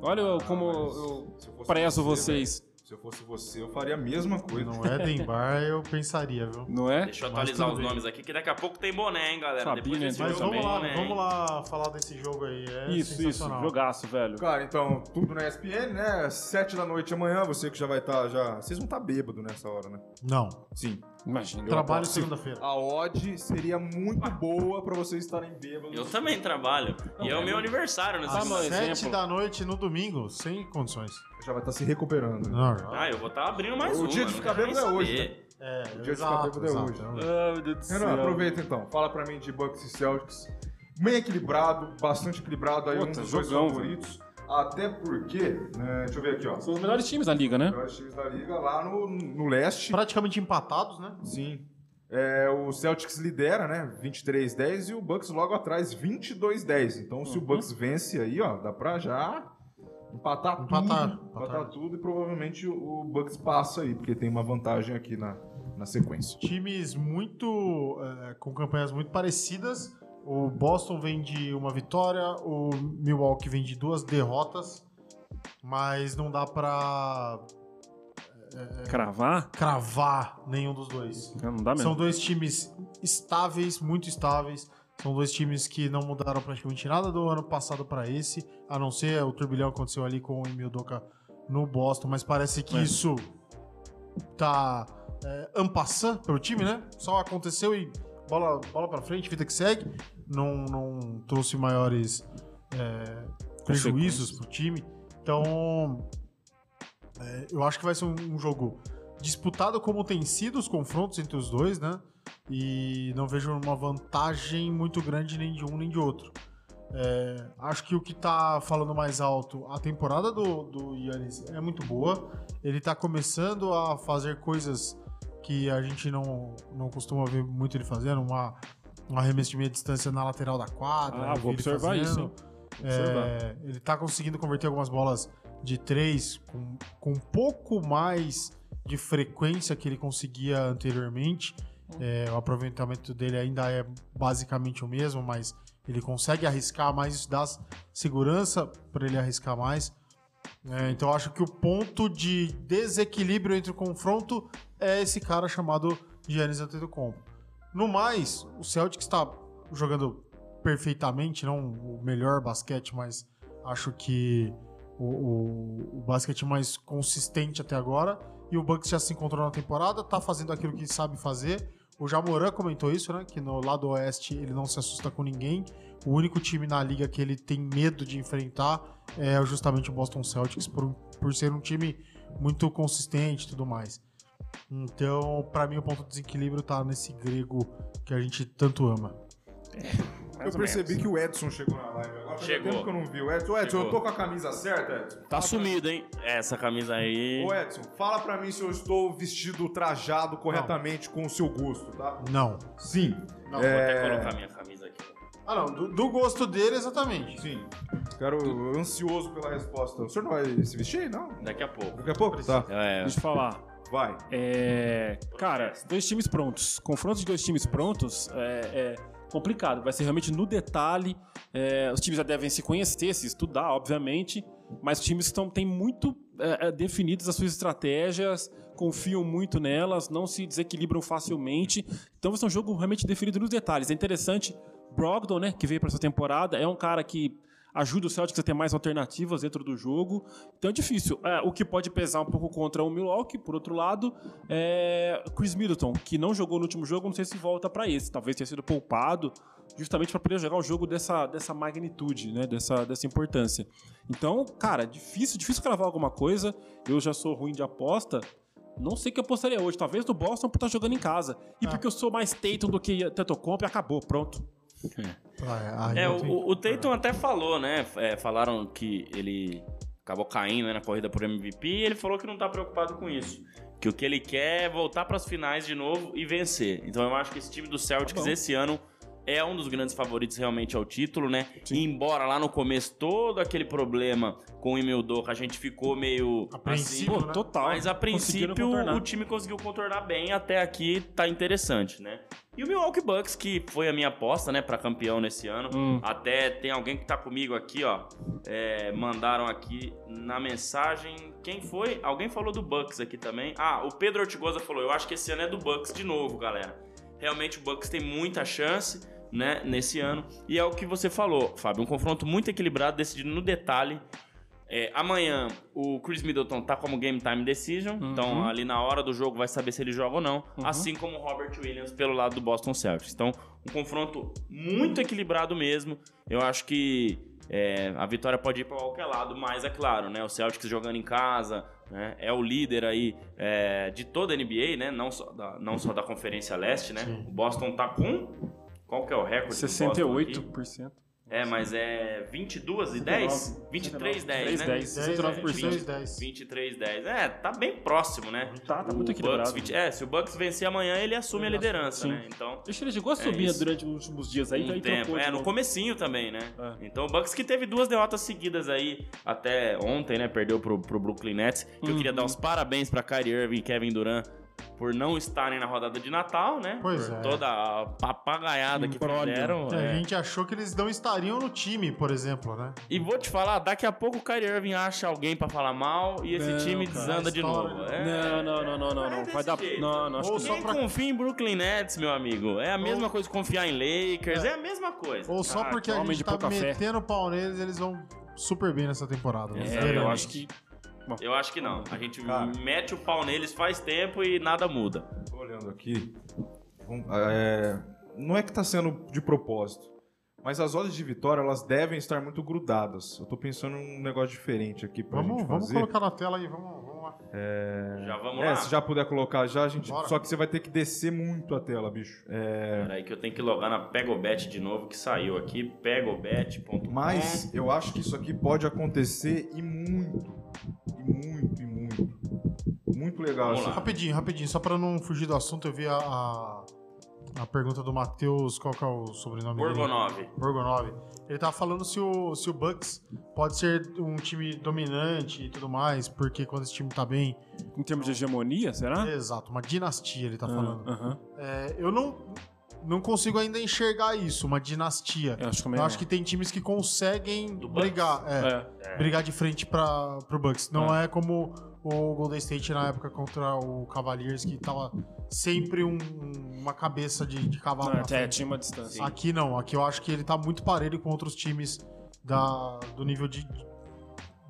Olha como eu prezo você, vocês. velho, Se eu fosse você, eu faria a mesma coisa. No Eden Bar eu pensaria, viu? Não é? Deixa eu Mas atualizar os bem. nomes aqui, que daqui a pouco tem boné, hein, galera. Sabia, Depois né? desse Mas jogo vamos lá, boné, hein? vamos lá falar desse jogo aí. É Isso, isso. Jogaço, velho. Cara, então, tudo na ESPN, né? 7 da noite amanhã, você que já vai estar já. Vocês vão estar bêbado nessa hora, né? Não, Sim. Imagina. eu trabalho segunda-feira. A odd seria muito boa pra vocês estarem bêbados. Eu também trabalho. E é o meu aniversário nesse Tá, Às sete exemplo. da noite no domingo, sem condições. Já vai estar se recuperando. né? Não, Ah, eu vou estar abrindo mais O uma. dia de não ficar quero nem bêbado é hoje, né? é, O dia de exato, ficar bêbado é hoje. Ah, meu Deus do céu. Renan, aproveita então. Fala pra mim de Bucks e Celtics. Bem equilibrado, bastante equilibrado aí, Puta, um dos dois jogão, favoritos. Até porque, né, deixa eu ver aqui, ó. São os melhores times da liga, né? Melhores times da liga lá no, no leste. Praticamente empatados, né? Sim. É, o Celtics lidera, né? 23-10 e o Bucks logo atrás, 22-10. Então, se o Uhum. Bucks vence aí, ó, dá pra já empatar, Empatar, tudo. empatar. Empatar tudo e provavelmente o Bucks passa aí, porque tem uma vantagem aqui na, na sequência. Times muito. é, com campanhas muito parecidas. O Boston vem de uma vitória, o Milwaukee vem de duas derrotas, mas não dá pra Cravar? cravar nenhum dos dois. Não dá mesmo. São dois times estáveis, muito estáveis. São dois times que não mudaram praticamente nada do ano passado para esse, a não ser o turbilhão que aconteceu ali com o Emil Doca no Boston, mas parece que É. isso tá é, ampassando pelo time, né? Só aconteceu e bola, bola pra frente, vida que segue. Não, não trouxe maiores é, prejuízos pro time. Então, é, eu acho que vai ser um, um jogo disputado como tem sido os confrontos entre os dois, né? E não vejo uma vantagem muito grande nem de um nem de outro. É, acho que o que tá falando mais alto, a temporada do, do Yannis é muito boa. Ele tá começando a fazer coisas que a gente não, não costuma ver muito ele fazendo, uma, um arremesso de meia distância na lateral da quadra. Ah, vou observar fazendo. isso. Observar. É, ele tá conseguindo converter algumas bolas de três com, com um pouco mais de frequência que ele conseguia anteriormente. É, o aproveitamento dele ainda é basicamente o mesmo, mas ele consegue arriscar mais, isso dá segurança para ele arriscar mais. É, então eu acho que o ponto de desequilíbrio entre o confronto é esse cara chamado Giannis Antetokounmpo. No mais, o Celtics está jogando perfeitamente, não o melhor basquete, mas acho que o, o- o basquete mais consistente até agora. E o Bucks já se encontrou na temporada, tá fazendo aquilo que sabe fazer. O Jamoran comentou isso, né? Que no lado oeste ele não se assusta com ninguém. O único time na liga que ele tem medo de enfrentar é justamente o Boston Celtics, por, por ser um time muito consistente e tudo mais. Então, pra mim, o ponto de desequilíbrio tá nesse grego que a gente tanto ama. Eu percebi que o Edson chegou na live agora. Chegou. tempo que eu não vi o Edson. Ô, Edson, Chegou. eu tô com a camisa certa, Edson? Tá sumido, hein? Essa camisa aí. Ô, Edson, fala pra mim se eu estou vestido, trajado corretamente com o seu gosto, tá? Não. Sim. Não, Vou É. até colocar minha camisa aqui. Ah, não. Do, do gosto dele, exatamente. Sim. Quero ansioso pela resposta. O senhor não vai se vestir, não? Daqui a pouco. Daqui a pouco? Tá. É, Deixa eu falar. Vai. É, cara, dois times prontos. Confronto de dois times prontos é, é complicado. Vai ser realmente no detalhe. É, os times já devem se conhecer, se estudar, obviamente. Mas os times estão, têm muito é, é, definidas as suas estratégias, confiam muito nelas, não se desequilibram facilmente. Então vai ser um jogo realmente definido nos detalhes. É interessante. Brogdon, né, que veio para essa temporada, é um cara que ajuda o Celtics a ter mais alternativas dentro do jogo. Então é difícil. É, o que pode pesar um pouco contra o Milwaukee, por outro lado, é Chris Middleton, que não jogou no último jogo, não sei se volta para esse. Talvez tenha sido poupado, justamente para poder jogar um jogo dessa, dessa magnitude, né? dessa, dessa importância. Então, cara, difícil, difícil cravar alguma coisa. Eu já sou ruim de aposta. Não sei o que eu apostaria hoje. Talvez no Boston por estar jogando em casa. E porque eu sou mais Tatum do que Tetocomp e acabou, pronto. Ah, aí É, eu o, o Tatum até falou, né? É, falaram que ele acabou caindo né, na corrida por MVP e ele falou que não tá preocupado com isso. Que o que ele quer é voltar pras finais de novo e vencer. Então eu acho que esse time do Celtics Tá esse ano é um dos grandes favoritos realmente ao título, né? E embora lá no começo todo aquele problema com o que a gente ficou meio Apreensivo, assim, né? total. mas a princípio o time conseguiu contornar bem, até aqui tá interessante, né? E o Milwaukee Bucks, que foi a minha aposta, né, pra campeão nesse ano. Hum. Até tem alguém que tá comigo aqui, ó. é, mandaram aqui na mensagem. Quem foi? Alguém falou do Bucks aqui também. Ah, o Pedro Ortigosa falou: Eu acho que esse ano é do Bucks de novo, galera. Realmente o Bucks tem muita chance, né, nesse ano. E é o que você falou, Fábio. Um confronto muito equilibrado, decidido no detalhe. É, amanhã o Chris Middleton tá como game time decision, Uhum. então ali na hora do jogo vai saber se ele joga ou não, assim como o Robert Williams pelo lado do Boston Celtics. Então, um confronto muito equilibrado mesmo. Eu acho que é, a vitória pode ir para qualquer lado, mas é claro, né? O Celtics jogando em casa, né? É o líder aí é, de toda a NBA, né? Não só da, não só da Conferência Leste, né? O Boston tá com qual que é o recorde? do Boston aqui? 68%. É, mas é 22 e 10? 23 e 10, né? 10, 69%. 23, 10. 23 10. É, tá bem próximo, né? Tá, tá O muito equilibrado. Bucks, 20 é, se o Bucks vencer amanhã, ele assume a liderança, Sim. né? Então, Deixa ele chegou a subir isso. durante os últimos dias aí, um então tempo. É, no comecinho também, né? É. Então o Bucks que teve duas derrotas seguidas aí até ontem, né? Perdeu pro, pro Brooklyn Nets. Que Eu queria Uhum. dar os parabéns pra Kyrie Irving e Kevin Durant por não estarem na rodada de Natal, né? Pois por é. toda a papagaiada que fizeram. É. A gente achou que eles não estariam no time, por exemplo, né? E vou te falar, daqui a pouco o Kyrie Irving acha alguém pra falar mal e esse Não, time cara. desanda de novo. né? É. Não, não, não, não, não, É não. Vai dar. jeito. Não, não, acho Ou que só Quem pra- confia em Brooklyn Nets, meu amigo? É a mesma coisa que confiar em Lakers, é, a mesma coisa. Ou só Ah, porque a gente tá pouca fé. metendo pau neles, eles vão super bem nessa temporada. né? É, É, eu acho que. Eu acho que não. A gente Cara. mete o pau neles faz tempo e nada muda. Tô olhando aqui. Vamos- é, não é que tá sendo de propósito, mas as odds de vitória elas devem estar muito grudadas. Eu tô pensando em um negócio diferente aqui pra Vamos, gente vamos fazer. colocar na tela aí, vamos, vamos lá. Já vamos É, lá. se já puder colocar já, a gente. Bora. Só que você vai ter que descer muito a tela, bicho. É, Peraí que eu tenho que logar na Pegobet de novo, que saiu aqui, pegobet.com. mas eu acho que isso aqui pode acontecer e muito. E muito, e muito. Muito legal. Assim. Rapidinho, rapidinho, só pra não fugir do assunto, eu vi a, a, a pergunta do Matheus, qual que é o sobrenome dele? Borgonov. Borgonov. Ele tava falando se o, se o Bucks pode ser um time dominante e tudo mais, porque quando esse time tá bem. Em termos de hegemonia, será? Exato, uma dinastia ele tá Ah, falando. aham. É, eu não, não consigo ainda enxergar isso, uma dinastia. Eu acho também Eu acho que tem times que conseguem brigar. é, É. brigar de frente para pro Bucks. Não é. como o Golden State na época contra o Cavaliers, que tava sempre um- uma cabeça de, de cavalo. Não, na é, tinha uma distância. Aqui não, aqui eu acho que ele tá muito parelho com outros times da, do nível de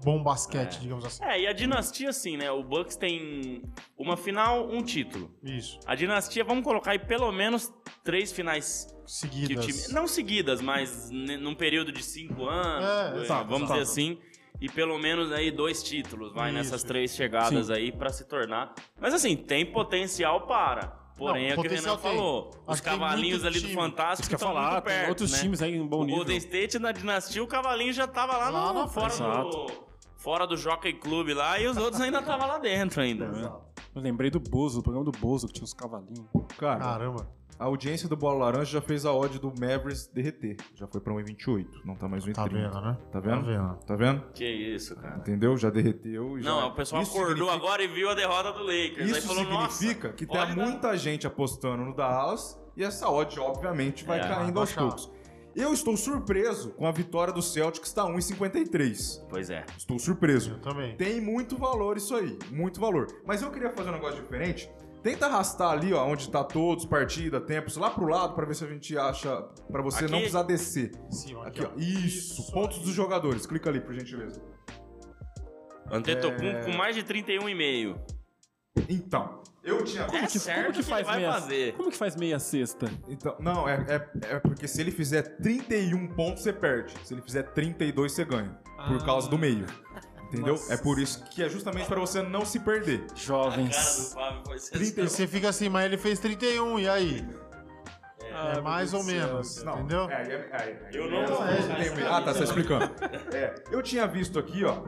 bom basquete, É. digamos assim. É, e a dinastia, assim, né? O Bucks tem uma final, um título. Isso. A dinastia, vamos colocar aí pelo menos três finais que o Seguidas. time. Não seguidas, mas num período de cinco anos. É, eh, exato, vamos exato. dizer assim. E pelo menos aí dois títulos, vai, Isso, nessas três chegadas aí pra se tornar. Mas assim, tem potencial para. Porém, Não, é o que o Renan tem. falou. Acho Os cavalinhos ali do time. Fantástico eu ia estão falar, muito tem perto, outros né? times aí em bom o nível. Golden State na dinastia, o cavalinho já tava lá, Lá no, na fora, do, fora do Jockey Club lá e os outros ainda estavam lá dentro ainda. Eu lembrei do Bozo, do programa do Bozo, que tinha os cavalinhos. Cara, Caramba. a audiência do Bola Laranja já fez a odd do Mavericks derreter. Já foi pra 1,28. Não tá mais 1,30. Tá vendo, né? Tá vendo? Tá vendo. Tá vendo? Que isso, cara. Entendeu? Já derreteu. e já- Não, o pessoal Isso acordou significa- agora e viu a derrota do Lakers. aí Isso falou, significa Nossa, que tem dar- muita gente apostando no Dallas e essa odd, obviamente, vai É, caindo aos baixar. poucos. Eu estou surpreso com a vitória do Celtics, está 1,53. Pois é. Estou surpreso. Eu também. Tem muito valor isso aí, muito valor. Mas eu queria fazer um negócio diferente. Tenta arrastar ali, ó, onde tá todos, partida, tempos, lá pro lado, pra ver se a gente acha, Pra você Aqui? não precisar descer. Sim, Aqui, ó. Isso, pontos dos jogadores. Clica ali, por gentileza. Antetokounmpo É. com mais de 31,5. Então, eu tinha É visto. certo Como que que faz ele vai meia fazer. Como que faz meia cesta? Então, não, é, é, é porque se ele fizer 31 pontos, você perde. Se ele fizer 32, você ganha. Por Ah. causa do meio. Entendeu? Nossa. É por isso que é justamente pra você não se perder. A cara do Jovens. Foi E você fica assim, mas ele fez 31, e aí? Ah, É meu mais ou menos, cara. entendeu? É, é, é, Eu não é, é, vendo. é, Ah, tá, você tá explicando. É, eu tinha visto aqui, ó,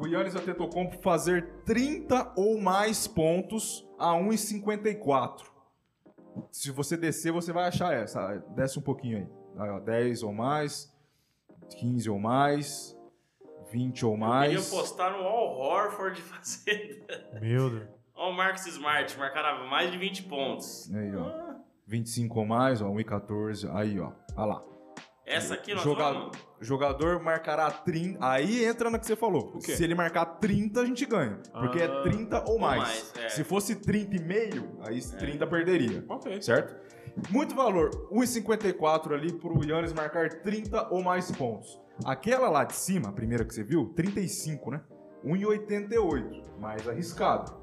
o Yannis Antetokounmpo fazer 30 ou mais pontos a 1,54. Se você descer, você vai achar essa. Desce um pouquinho aí. Aí, ó, 10 ou mais, 15 ou mais, 20 ou Eu mais. queria postar no All Horford fazer. Meu Deus. Ó, o Marcus Smart marcará mais de 20 pontos. Aí, ó. 25 ou mais, ó, 1,14. Aí, ó. Olha lá. Essa aqui nós Joga- vamos. Jogador marcará 30. Aí entra no que você falou. Se ele marcar 30, a gente ganha. Porque Ah. é 30 ou mais. mais, é. Se fosse 30 e meio, aí 30 perderia. Ok. Certo? Muito valor. 1,54 ali pro Yannis marcar 30 ou mais pontos. Aquela lá de cima, a primeira que você viu, 35, né? 1,88. Mais arriscado.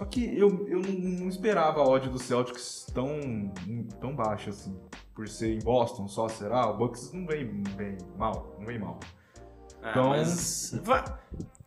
Só que eu, eu não, esperava a odd do Celtics tão, tão baixa assim. Por ser em Boston só, será? O Bucks não vem bem mal. Não vem mal. Ah, Então- mas... vai-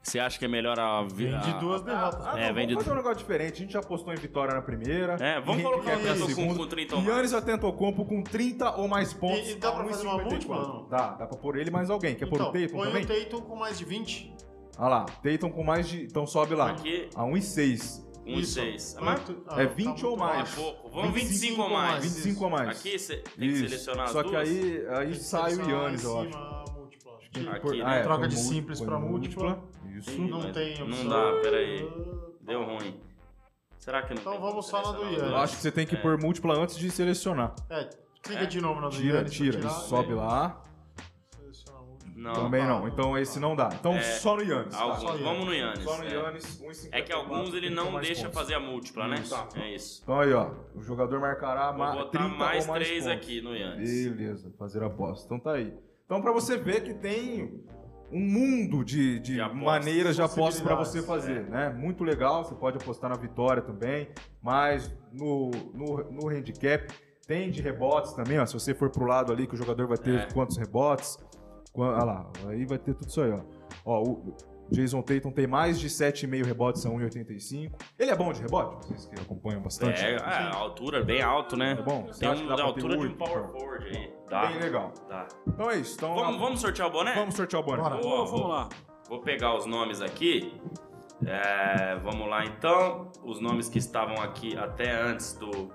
Você acha que é melhor a... Vem de duas derrotas. Ah, É, não, vem de- fazer um negócio diferente. A gente já apostou em vitória na primeira. É, vamos colocar o Antetokounmpo segunda. com 30 ou mais. Yannis Antetokounmpo com 30 ou mais pontos. E- e dá pra fazer uma 1,54. múltipla, não? Dá, dá pra pôr ele mais alguém. Quer pôr o Tatum põe também? o Tatum com mais de 20. Olha lá, Tatum com mais de... Então sobe lá. Aqui, A 1,6. 1 e Isso. 6. Quanto- ah, É tá 20 muito ou baixo. mais. É pouco. Vamos 25 ou mais. 25 ou mais. Aqui você tem que Isso. selecionar as Só duas. que aí, aí que sai o Yannis, eu acho. múltipla, acho. Que Aqui, né? ah, é, Troca de simples põe pra múltipla. Isso. Sim. Não mas tem não opção. dá, peraí. Deu ruim. Será que não Então tem vamos só na do Yannis. Eu acho que você tem que É. pôr múltipla antes de selecionar. É, clica É. de novo na do Tira, Yannis tira. tirar. Isso, sobe lá. A. Não. Também não. Então esse não dá. Então É, só no Yannis. tá? Alguns. Yannis. Vamos no Yannis. Só no é. Yannis, 1,54, É que alguns ele 30 não deixa pontos. fazer a múltipla, né? É isso. Então aí, ó. O jogador marcará Vou ma- botar 30 mais mais 3 pontos. aqui no Yannis. Beleza, fazer aposta. Então tá aí. Então pra você ver que tem um mundo de, de De apostas, maneiras de apostas pra você fazer, né? Muito legal, você pode apostar na vitória também, mas no, no, no handicap Tem de rebotes também, ó. Se você for pro lado ali, que o jogador vai ter É. quantos rebotes. Olha lá, aí vai ter tudo isso aí, ó. Ó, o Jason Tatum tem mais de 7,5 rebotes a 1,85. Ele é bom de rebote? Vocês que acompanham bastante. É, é, a altura bem alto, né? É bom? Você Tem acha que um dá altura de um power forward aí. Dá. Bem legal. Dá. Então é isso. Então, Vamos, vamos sortear o boné? vamos sortear o boné. Bora. Ô, vamos lá. Vou pegar os nomes aqui. É, vamos lá então. Os nomes que estavam aqui até antes do.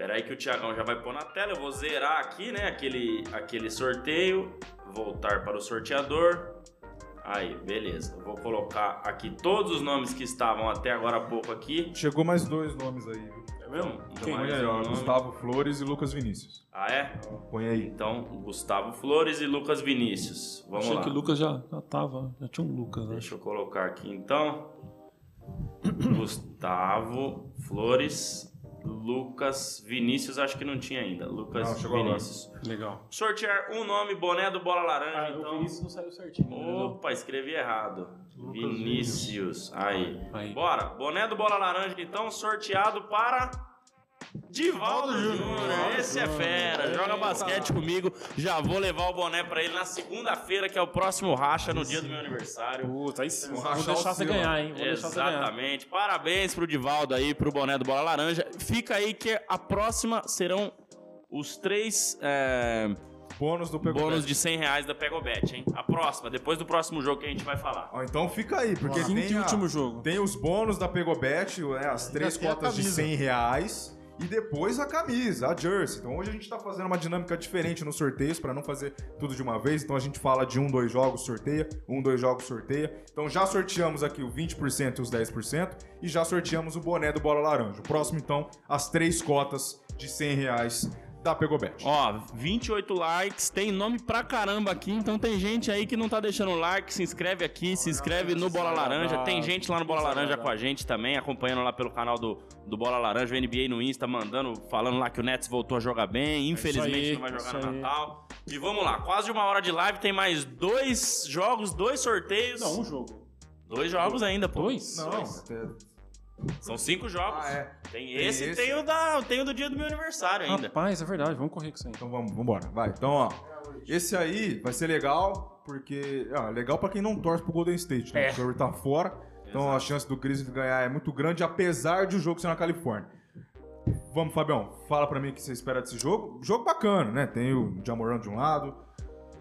Espera aí que o Thiagão já vai pôr na tela. Eu vou zerar aqui, né? Aquele, aquele sorteio. Voltar para o sorteador. Aí, beleza. Eu vou colocar aqui todos os nomes que estavam até agora há pouco aqui. Chegou mais dois nomes aí, viu? É mesmo? Quem? Põe aí, ó. Nome. Gustavo Flores e Lucas Vinícius. Ah, é? Põe aí. Então, Gustavo Flores e Lucas Vinícius. Vamos Achei lá. que o Lucas já, já tava. Já tinha um Lucas, né? Deixa eu colocar aqui então. Gustavo Flores, Lucas Vinícius, acho que não tinha ainda. Lucas Não, chegou agora. Vinícius. Legal. Sortear um nome, boné do Bola Laranja, Ah, o então. Vinícius não saiu certinho. né? Opa, escrevi errado. Lucas Vinícius. Aí. Aí. Bora. Boné do Bola Laranja, então, sorteado para. Divaldo Júnior, esse é fera, joga basquete comigo. Já vou levar o boné pra ele na segunda-feira, que é o próximo racha no dia do meu aniversário. Puta, aí sim. Vou deixar o você ganhar, hein? Vou deixar você ganhar. Exatamente. Parabéns pro Divaldo aí, pro boné do Bola Laranja. Fica aí que a próxima serão os três é, Bônus do Pego bônus de 100 reais da Pegobet, hein? A próxima, depois do próximo jogo que a gente vai falar. Ó, então fica aí, porque Quinto tem, e a- último jogo. tem os bônus da Pegobet, né, as três cotas de camisa. 100 reais. E depois a camisa, a jersey. Então hoje a gente tá fazendo uma dinâmica diferente nos sorteios, para não fazer tudo de uma vez. Então a gente fala de um, dois jogos, sorteia. Um, dois jogos, sorteia. Então já sorteamos aqui o 20% e os 10%. E já sorteamos o boné do Bola Laranja. O próximo, então, as três cotas de 100 reais da Pegobet. Ó, 28 likes, tem nome pra caramba aqui, então tem gente aí que não tá deixando like, se inscreve aqui, se inscreve no Bola Laranja, tem gente lá no Bola Laranja com a gente também, acompanhando lá pelo canal do, do Bola Laranja, o NBA no Insta, mandando, falando lá que o Nets voltou a jogar bem, infelizmente aí, não vai jogar no aí. Natal. E vamos lá, quase uma hora de live, tem mais dois jogos, dois sorteios. Não, um jogo. Dois jogos ainda, pô. Dois? Não, Dois. São cinco jogos. Ah, é. Tem Tem esse e esse. tem o, da, tem o do dia do meu aniversário ainda. Rapaz, é verdade. Vamos correr com isso aí. Então vamos, vambora. Vai. Então, ó. Esse aí vai ser legal, porque. Ah, legal pra quem não torce pro Golden State, né? É. O Curry tá fora. Então a chance do Grizzlies ganhar é muito grande, apesar de o jogo ser na Califórnia. Vamos, Fabião, fala pra mim o que você espera desse jogo. Jogo bacana, né? Tem o Jamoran de um lado.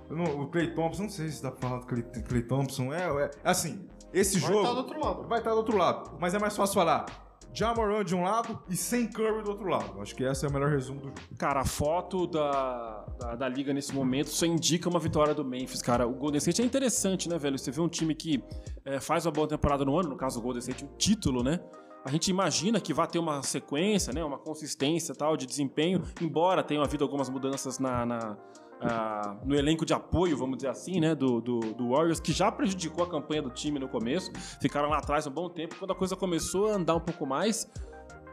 não- o Clay Thompson, não sei se dá pra falar do Clay, Clay Thompson. É, é assim, esse Vai jogo. estar do outro lado. Vai estar do outro lado. Mas é mais fácil falar. Jamoran de um lado e sem Curry do outro lado. Acho que esse é o melhor resumo do jogo. Cara, a foto da, da, da liga nesse momento só indica uma vitória do Memphis, cara. O Golden State é interessante, né, velho? Você vê um time que é, faz uma boa temporada no ano, no caso o Golden State, um título, né? A gente imagina que vai ter uma sequência, né? Uma consistência tal de desempenho, embora tenha havido algumas mudanças na, na- ah, no elenco de apoio, vamos dizer assim, né? Do, do, do Warriors, que já prejudicou a campanha do time no começo. Ficaram lá atrás um bom tempo. Quando a coisa começou a andar um pouco mais,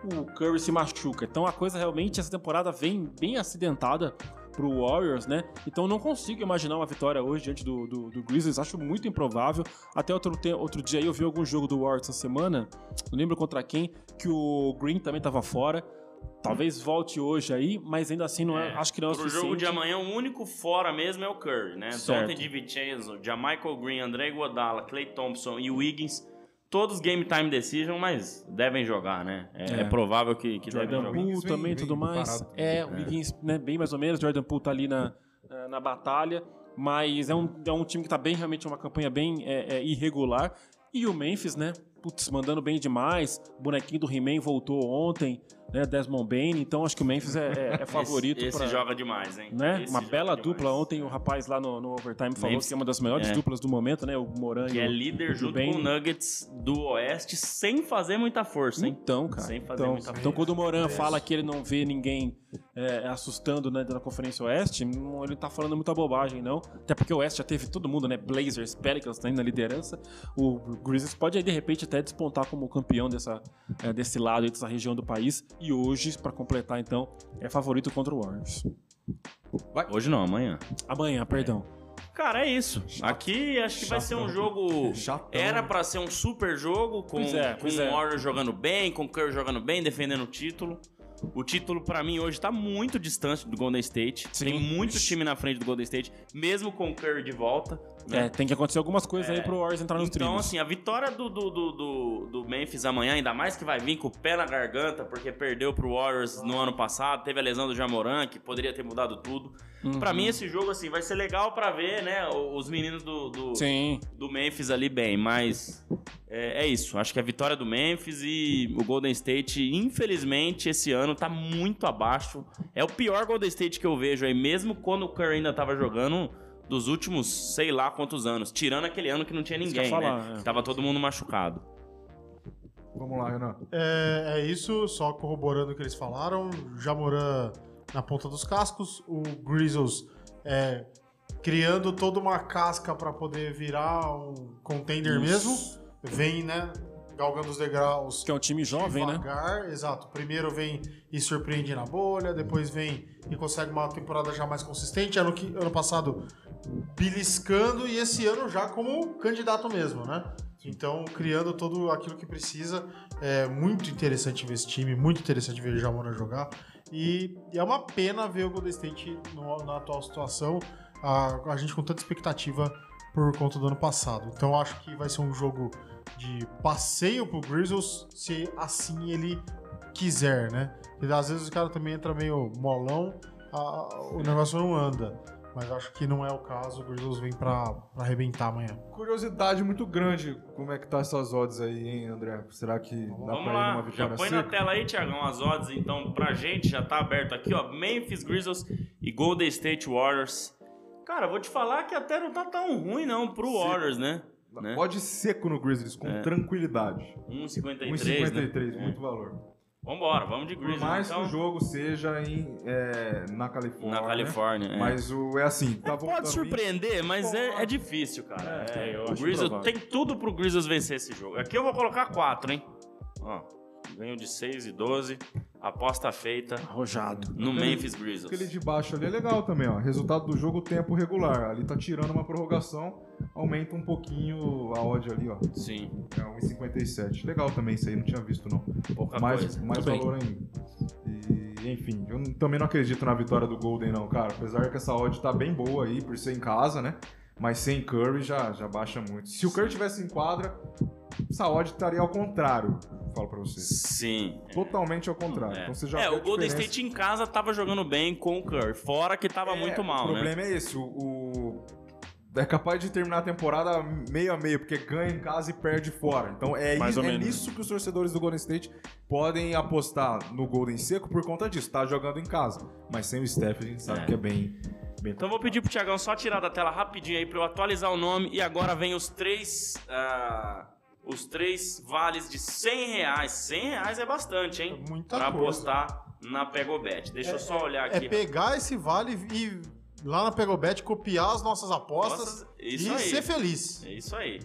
o Curry se machuca. Então a coisa realmente, essa temporada vem bem acidentada pro Warriors, né? Então não consigo imaginar uma vitória hoje diante do, do, do Grizzlies, acho muito improvável. Até outro, outro dia eu vi algum jogo do Warriors essa semana, não lembro contra quem, que o Green também tava fora. Talvez volte hoje aí, mas ainda assim não é, acho que não é o suficiente. jogo de amanhã, o único fora mesmo é o Curry, né? Certo. Dante DiVincenzo, Jamichael Green, André Iguodala, Clay Thompson e Wiggins, todos game time decision, mas devem jogar, né? É, É. é provável que, que devem Jordan jogar. Poole também, vem tudo mais. parado. É, o Wiggins, né, bem mais ou menos. Jordan Poole tá ali na, na batalha. Mas é um, é um time que tá bem, realmente, uma campanha bem é, é, irregular. E o Memphis, né? Putz, mandando bem demais. O bonequinho do He-Man voltou ontem, né? Desmond Bain. Então acho que o Memphis é, é- é favorito Esse, esse pra- joga demais, hein? Né? Esse uma bela demais. dupla. Ontem o rapaz lá no, no Overtime falou Memphis- que é uma das melhores é. duplas do momento, né? O Moran Que e é o, líder junto Bane. com o Nuggets do Oeste, sem fazer muita força, hein? Então, cara. Sem fazer então, muita então, força. quando o Moran fala que ele não vê ninguém é, assustando né, na Conferência Oeste, não- ele tá falando muita bobagem, não. Até porque o Oeste já teve todo mundo, né? Blazers, Pelicans tá aí na liderança. O Grizzlies pode aí, de repente, até despontar como campeão dessa, é, desse lado, dessa região do país. E hoje, pra completar, então, é favorito contra o Warriors. Hoje não, amanhã. Amanhã, perdão. Cara, é isso. Aqui acho que vai ser um jogo. Chatão. Era pra ser um super jogo com, Pois é, com pois o é. Warriors jogando bem, com o Curry jogando bem, defendendo o título. O título, pra mim, hoje tá muito distante do Golden State. Sim. Tem muito time na frente do Golden State, mesmo com o Curry de volta. né? É, tem que acontecer algumas coisas aí pro Warriors entrar nos Então, trilhos. assim, a vitória do, do, do, do, do Memphis amanhã, ainda mais que vai vir com o pé na garganta, porque perdeu pro Warriors no ano passado, teve a lesão do Jamoran, que poderia ter mudado tudo. Uhum. Pra mim, esse jogo, assim, vai ser legal pra ver, né, os meninos do, do, Sim. do Memphis ali bem, mas é, é isso. Acho que a vitória do Memphis e o Golden State, infelizmente, esse ano tá muito abaixo. É o pior Golden State que eu vejo aí, mesmo quando o Curry ainda tava jogando dos últimos, sei lá quantos anos. Tirando aquele ano que não tinha ninguém, ia falar, né? é. Tava todo mundo machucado. Vamos lá, Renan. É, é isso, só corroborando o que eles falaram. Jamoran na ponta dos cascos, o Grizzles é, criando toda uma casca para poder virar um contender mesmo. Vem, né? Galgando os degraus. Que é um time jovem, né? devagar, exato. Primeiro vem e surpreende na bolha, depois vem e consegue uma temporada já mais consistente. Ano, que, ano passado beliscando e esse ano já como candidato mesmo, né? Então, criando todo aquilo que precisa. É muito interessante ver esse time, muito interessante ver o Jamora jogar. E, e é uma pena ver o Golden State no- na atual situação, a, a gente com tanta expectativa por conta do ano passado. Então, acho que vai ser um jogo de passeio pro Grizzlies, se assim ele quiser, né? Porque às vezes o cara também entra meio molão, a- o negócio não anda. Mas acho que não é o caso, o Grizzlies vem pra, pra arrebentar amanhã. Curiosidade muito grande, como é que tá essas odds aí, hein, André? Será que dá Vamos pra ir numa lá, já vitória põe na seca? tela aí, Tiagão, as odds, então, pra gente, já tá aberto aqui, ó, Memphis Grizzlies e Golden State Warriors. Cara, vou te falar que até não tá tão ruim, não, pro Sim. Warriors, né? né? Odd seco no Grizzlies, com É. tranquilidade. 1,53, 1,53, né? muito valor. Vambora, vamos de Por Grizzlies, mais então. que o jogo seja em, é, na Califórnia. Na Califórnia, é. Mas o, é assim, tá voltando Pode surpreender, mas é, é difícil, cara. É, É, eu o acho Grizzlies tem tudo pro Grizzlies vencer esse jogo. Aqui eu vou colocar 4, hein? Ó, ganho de 6 e 12. Aposta feita Arrojado. no Aquele- Memphis Grizzlies. Aquele de baixo ali é legal também, ó. Resultado do jogo, tempo regular. Ali tá tirando uma prorrogação, aumenta um pouquinho a odd ali, ó. Sim, É 1,57. Legal também isso aí, não tinha visto não. pouca mais coisa. mais Tudo bem. valor ainda. E, enfim, eu também não acredito na vitória do Golden não, cara. Apesar que essa odd tá bem boa aí, por ser em casa, né? Mas sem Curry já, já baixa muito. Se o Curry tivesse em quadra, odd estaria ao contrário, falo pra você. Sim. Totalmente ao contrário. É, Então você já É, o Golden. State em casa tava jogando bem com o Curry. Fora que tava É, muito mal, O né? problema é esse, o, o- é capaz de terminar a temporada meio a meio, porque ganha em casa e perde fora. Então é, Mais isso, é nisso que os torcedores do Golden State podem apostar no Golden Seco por conta disso. Tá jogando em casa, mas sem o Steph a gente sabe É. que é bem, bem Então vou pedir pro Tiagão só tirar da tela rapidinho aí pra eu atualizar o nome. E agora vem os três. ah, os três vales de 100 reais. 100 reais é bastante, hein? Muita pra coisa. apostar na Pegobet. Deixa eu só olhar É aqui. pegar esse vale e lá na Pegobet copiar as nossas apostas Nossa, e aí. ser feliz. É isso aí.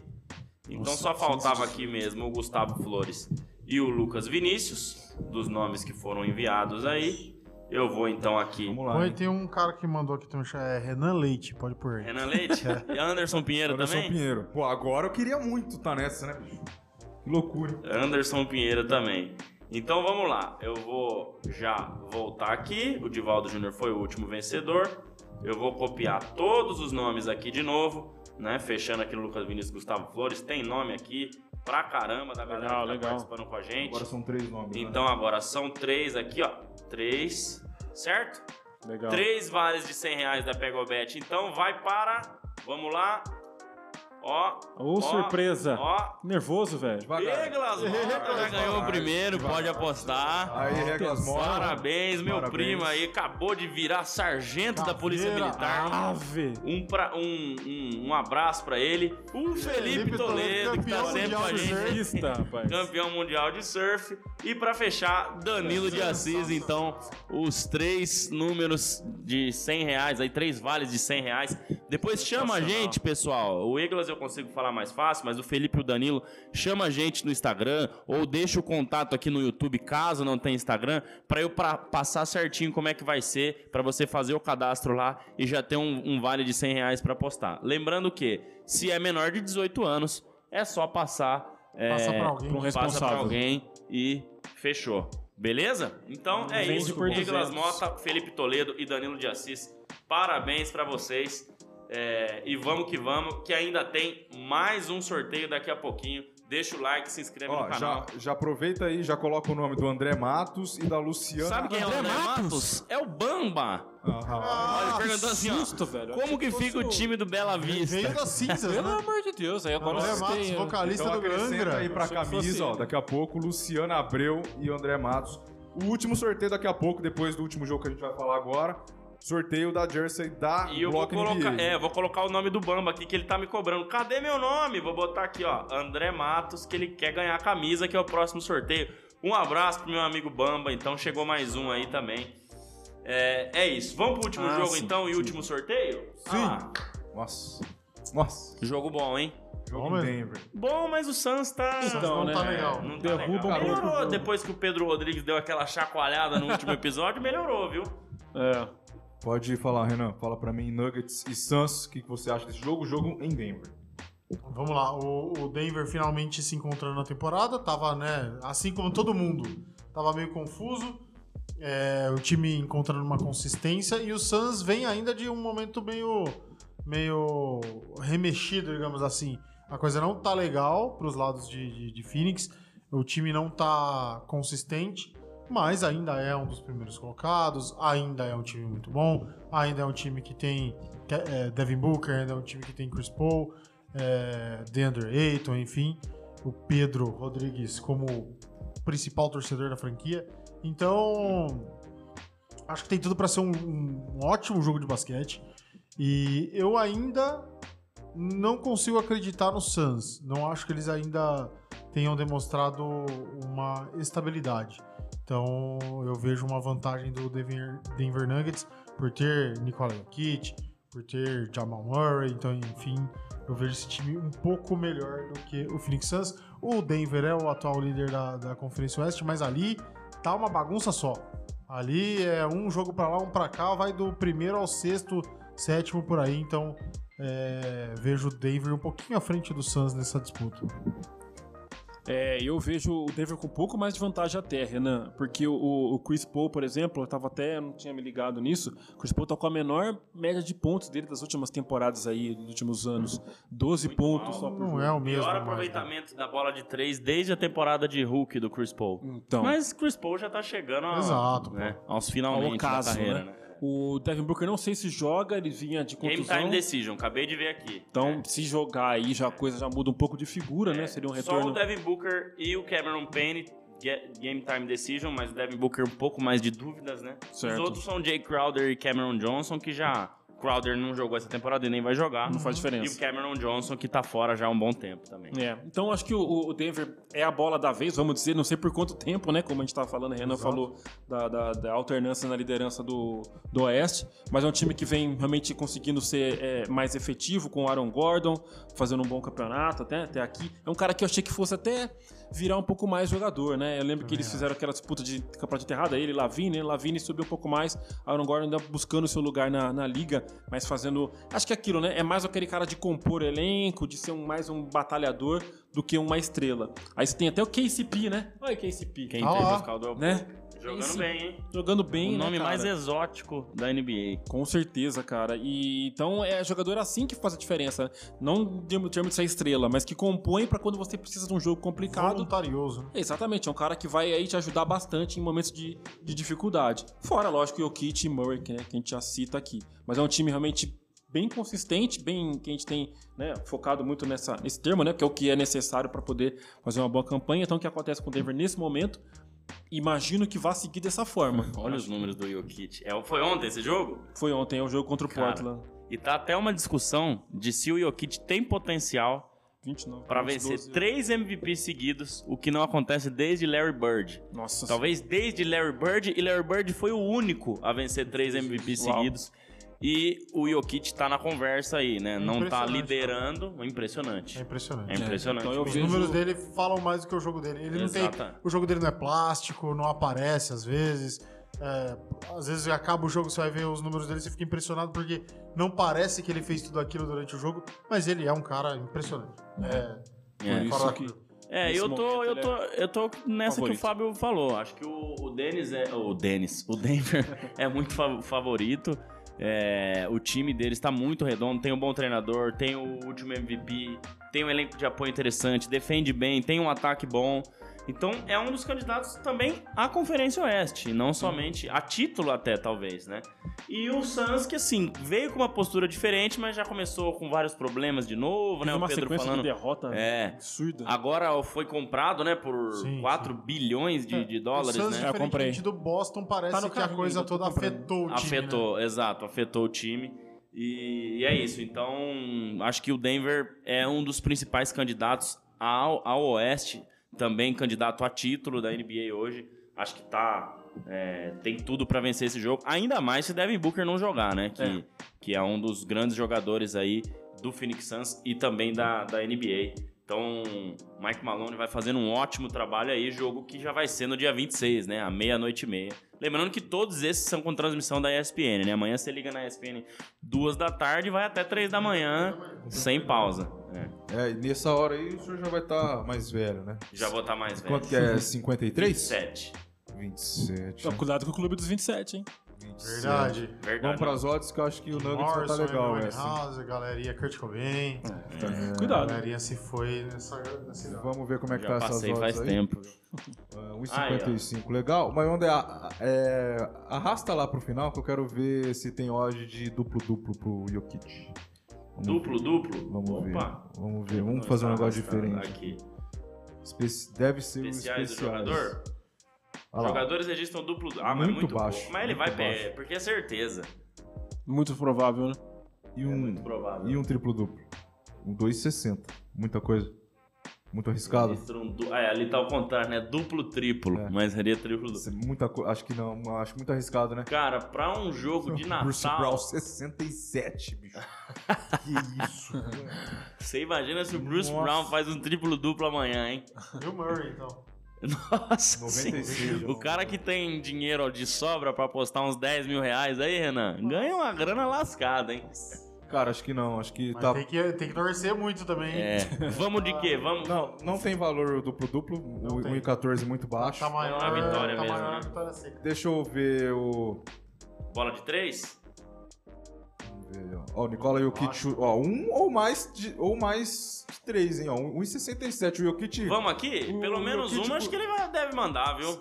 Então Nossa, só faltava aqui mesmo o Gustavo Flores e o Lucas Vinícius, dos nomes que foram enviados aí. Eu vou então aqui. Vamos lá. Tem um cara que mandou aqui também, é Renan Leite, pode pôr aí. Renan Leite e Anderson Pinheiro Anderson também? Pinheiro. Pô, agora eu queria muito estar nessa, né, bicho? Que loucura. Anderson Pinheiro também. Então vamos lá, eu vou já voltar aqui. O Divaldo Júnior foi o último vencedor. Eu vou copiar todos os nomes aqui de novo, né? Fechando aqui no Lucas Vinícius Gustavo Flores. Tem nome aqui pra caramba da galera Legal, que tá legal. participando com a gente. Agora são três nomes. né? Então agora são três aqui, ó. Três, certo? Legal. Três vales de 100 reais da Pegobet. Então vai para. Vamos lá. Ó. Ô, ó, surpresa. Ó. Nervoso, velho. Devagar. Reglas Mora já ganhou o primeiro, devagar. pode apostar. Aí. Parabéns, meu Parabéns. primo aí acabou de virar sargento da Polícia Caveira. Militar. Ave. Um, pra, um, um, um abraço pra ele. O Felipe Felipe Toledo, que tá sempre com a gente. Campeão mundial de surf. E pra fechar, Danilo de Assis. Então, os três números de 100 reais, aí três vales de 100 reais. Depois chama a gente, pessoal. O Eglas eu consigo falar mais fácil, mas o Felipe e o Danilo chama a gente no Instagram ou deixa o contato aqui no YouTube, caso não tenha Instagram, pra eu pra passar certinho como é que vai ser, pra você fazer o cadastro lá e já ter um, um vale de 100 reais pra apostar. Lembrando que, se é menor de 18 anos, é só passar... é, Passa pra alguém. Passa pra alguém e fechou. Beleza? Então é Vende isso. por Douglas 200. Mota, Felipe Toledo e Danilo de Assis. Parabéns pra vocês. É, e vamos que vamos, que ainda tem mais um sorteio daqui a pouquinho. Deixa o like, se inscreve Ó, no canal. já, já aproveita aí, já coloca o nome do André Matos e da Luciana. Sabe quem é o André André Matos? Matos? É o Bamba. Aham. Olha, ele perguntou assim, ó. Susto, velho. Como que fica o time do Bela Vista? Veio das cinzas, Pelo né? amor de Deus, aí agora André Matos, têm, vocalista Então do acrescenta aí Angra. pra que camisa, ó, daqui a pouco, Luciana Abreu e André Matos. O último sorteio daqui a pouco, depois do último jogo que a gente vai falar agora. Sorteio da Jersey da E eu vou Block colocar, NBA. é, vou colocar o nome do Bamba aqui que ele tá me cobrando. Cadê meu nome? Vou botar aqui, ó, André Matos, que ele quer ganhar a camisa, que é o próximo sorteio. Um abraço pro meu amigo Bamba, então chegou mais um aí também. É, é isso. Vamos pro último Ah, jogo sim, então e sim. último sorteio? Sim. Ah, Nossa. Nossa. jogo bom, hein? Jogo Bom. Denver. Bom, mas o Suns tá. Então, não né? tá legal. Não tá Derruba legal. Melhorou depois que o Pedro Rodrigues deu aquela chacoalhada no último episódio, melhorou, viu? É. Pode falar, Renan. Fala pra mim, Nuggets e Suns, o que que você acha desse jogo? Jogo em Denver. Vamos lá, o, o Denver finalmente se encontrando na temporada, tava, né, assim como todo mundo, tava meio confuso, é, o time encontrando uma consistência e o Suns vem ainda de um momento meio, meio remexido, digamos assim. A coisa não tá legal pros lados de, de, de Phoenix, o time não tá consistente, mas ainda é um dos primeiros colocados, ainda é um time muito bom, ainda é um time que tem é, Devin Booker, ainda é um time que tem Chris Paul, é, DeAndre Ayton, enfim, o Pedro Rodrigues como principal torcedor da franquia. Então, acho que tem tudo para ser um, um ótimo jogo de basquete. E eu ainda não consigo acreditar no Suns. Não acho que eles ainda tenham demonstrado uma estabilidade. Então, eu vejo uma vantagem do Denver, Denver Nuggets por ter Nikola Jokic, por ter Jamal Murray, então, enfim, eu vejo esse time um pouco melhor do que o Phoenix Suns. O Denver é o atual líder da, da Conferência Oeste, mas ali tá uma bagunça só. Ali é um jogo pra lá, um pra cá, vai do primeiro ao sexto, sétimo por aí. Então é, vejo o Denver um pouquinho à frente do Suns nessa disputa. É, eu vejo o Denver com um pouco mais de vantagem até, Renan, porque o, o Chris Paul, por exemplo, eu tava até, não tinha me ligado nisso, o Chris Paul tá com a menor média de pontos dele das últimas temporadas aí, dos últimos anos. 12 Muito pontos mal. só por Não jogo. é o mesmo. Pior mais, né? aproveitamento da bola de três desde a temporada de Hulk do Chris Paul. Então, Mas Chris Paul já tá chegando a, Exato, né, aos finalmente Ao da carreira, né? né? O Devin Booker não sei se joga, ele vinha de Game contusão. Time Decision, acabei de ver aqui. Então, se jogar aí, já a coisa já muda um pouco de figura, né? Seria um Só retorno. o Devin Booker e o Cameron Payne, Game Time Decision, mas o Devin Booker um pouco mais de dúvidas, né? Certo. Os outros são Jay Crowder e Cameron Johnson, que já... Crowder não jogou essa temporada e nem vai jogar. Não faz E o diferença. Cameron Johnson, que tá fora já há um bom tempo também. É, então acho que o, o Denver é a bola da vez, vamos dizer, não sei por quanto tempo, né? Como a gente tava falando, o Renan Exato. falou da, da- da alternância na liderança do, do Oeste, mas é um time que vem realmente conseguindo ser é, mais efetivo com o Aaron Gordon, fazendo um bom campeonato até, até aqui. É um cara que eu achei que fosse até virar um pouco mais jogador, né? Eu lembro que eles fizeram aquela disputa de campeonato enterrada, ele, Lavine, né? Lavine subiu um pouco mais, Aaron Gordon ainda buscando seu lugar na, na liga, mas fazendo. Acho que é aquilo, né? É mais aquele cara de compor elenco, de ser um, mais um batalhador do que uma estrela. Aí você tem até o KCP, né? Olha o KCP. Quem Ah tem lá. os Caldwell Né? Jogando Esse- bem, hein? Jogando bem, o né, nome cara? mais exótico da NBA. Com certeza, cara. E então é jogador assim que faz a diferença. Não em termos de ser estrela, mas que compõe pra quando você precisa de um jogo complicado. Voluntarioso. né? Exatamente, é um cara que vai aí te ajudar bastante em momentos de, de dificuldade. Fora, lógico, o Kit e Murray, que, né, que a gente já cita aqui. Mas é um time realmente bem consistente, bem que a gente tem né, focado muito nessa, nesse termo, né? Que é o que é necessário para poder fazer uma boa campanha. Então, o que acontece com o Denver nesse momento? Imagino que vá seguir dessa forma. Olha os números do Jokic. É, foi ontem esse jogo? Foi ontem, é o jogo contra o Cara, Portland. E tá até uma discussão de se o Jokic tem potencial 29. pra 22, vencer três MVPs seguidos, o que não acontece desde Larry Bird. Nossa Talvez desde Larry Bird, e Larry Bird foi o único a vencer três MVPs Uau. seguidos. E o Jokic tá na conversa aí, né? Não tá liderando. Impressionante. É impressionante. É impressionante. então eu Os números dele falam mais do que o jogo dele. Ele não Exato. tem. O jogo dele não é plástico, não aparece às vezes. É, às vezes acaba o jogo, você vai ver os números dele, você fica impressionado porque não parece que ele fez tudo aquilo durante o jogo, mas ele é um cara impressionante. É, É. Fora isso que É, Nesse eu tô, eu tô, eu tô nessa favorito. que o Fábio falou. Acho que o, o Denis é. O Denis, o Denver é muito fa- favorito. É, o time deles tá muito redondo, tem um bom treinador, tem o último MVP, tem um elenco de apoio interessante, defende bem, tem um ataque bom. Então é um dos candidatos também à Conferência Oeste, não somente a título até talvez, né? E o Suns que assim veio com uma postura diferente, mas já começou com vários problemas de novo, né? Uma o Pedro sequência falando. de derrota É. absurda. Agora foi comprado, né, por Sim, 4 bilhões de, de dólares, o Suns, né? eu comprei. do Boston, parece Tá que a carrinho, coisa toda afetou o time. Afetou, exato, afetou o time. E, e é isso. Então, acho que o Denver é um dos principais candidatos ao, ao Oeste, também candidato a título da NBA hoje. Acho que tá. é, tem tudo pra vencer esse jogo. Ainda mais se Devin Booker não jogar, né? Que É. que é um dos grandes jogadores aí do Phoenix Suns e também da, da NBA. Então, Mike Malone vai fazendo um ótimo trabalho aí, jogo que já vai ser no dia 26, né? À meia-noite e meia. Lembrando que todos esses são com transmissão da ESPN, né? Amanhã você liga na ESPN duas da tarde e vai até três da manhã, sem pausa. É, É, e nessa hora aí o senhor já vai estar mais velho, né? já vou estar mais velho. Quanto que é? 53? 7. 27. Então, cuidado com o clube dos 27, hein? 27. Verdade. Verdade. Vamos pras odds que eu acho que o Nuggets vai tá legal, Amy essa. House, a galeria Kurt Cobain. É, A Cuidado. galerinha se foi nessa, nessa Vamos ver como é que Já tá essas passei odds faz aí. tempo. É, 1,55. Legal. Mas onde é, a- é, arrasta lá pro final que eu quero ver se tem odd de duplo-duplo pro Jokic. Vamos Duplo, duplo? Vamos Opa. ver. Vamos ver. Vamos Não fazer um negócio diferente. Aqui. Espe- Deve ser o Especiais do especiais. jogador? Jogadores registram duplo. Ah, mas Muito muito baixo, pouco. Mas ele muito vai baixo. perder, porque é certeza. Muito provável, né? E É um, muito provável. e um triplo-duplo. Um 2,60. Muita coisa. Muito arriscado. Ah, é, ali tá ao contrário, né? Duplo, triplo. É. Mas seria triplo, duplo. Isso é Muita co... Acho que não. Acho muito arriscado, né? Cara, pra um jogo de Bruce Natal, Brown 67, bicho. que isso. você imagina se o Bruce Nossa. Brown faz um triplo duplo amanhã, hein? Bill Murray, então. Nossa 96, senhora. O cara que tem dinheiro de sobra pra apostar uns 10 mil reais aí, Renan, ganha uma grana lascada, hein? Cara, acho que não. Acho que Mas tá. tem, que, tem que torcer muito também. hein? É. Vamos de quê? Vamos. Não, não tem valor duplo-duplo. Não O tem. 1,14 muito baixo. Tá maior, a vitória tá mesmo, maior né? vitória seca. Deixa eu ver o. Bola de três? Vamos ver, ó. Ó, o Nicola Jokic. Ó, um ou mais de, ou mais de três, hein? Ó, 1,67. O Jokic. Vamos aqui? O Pelo menos Jokic, uma, acho que ele vai- deve mandar, viu?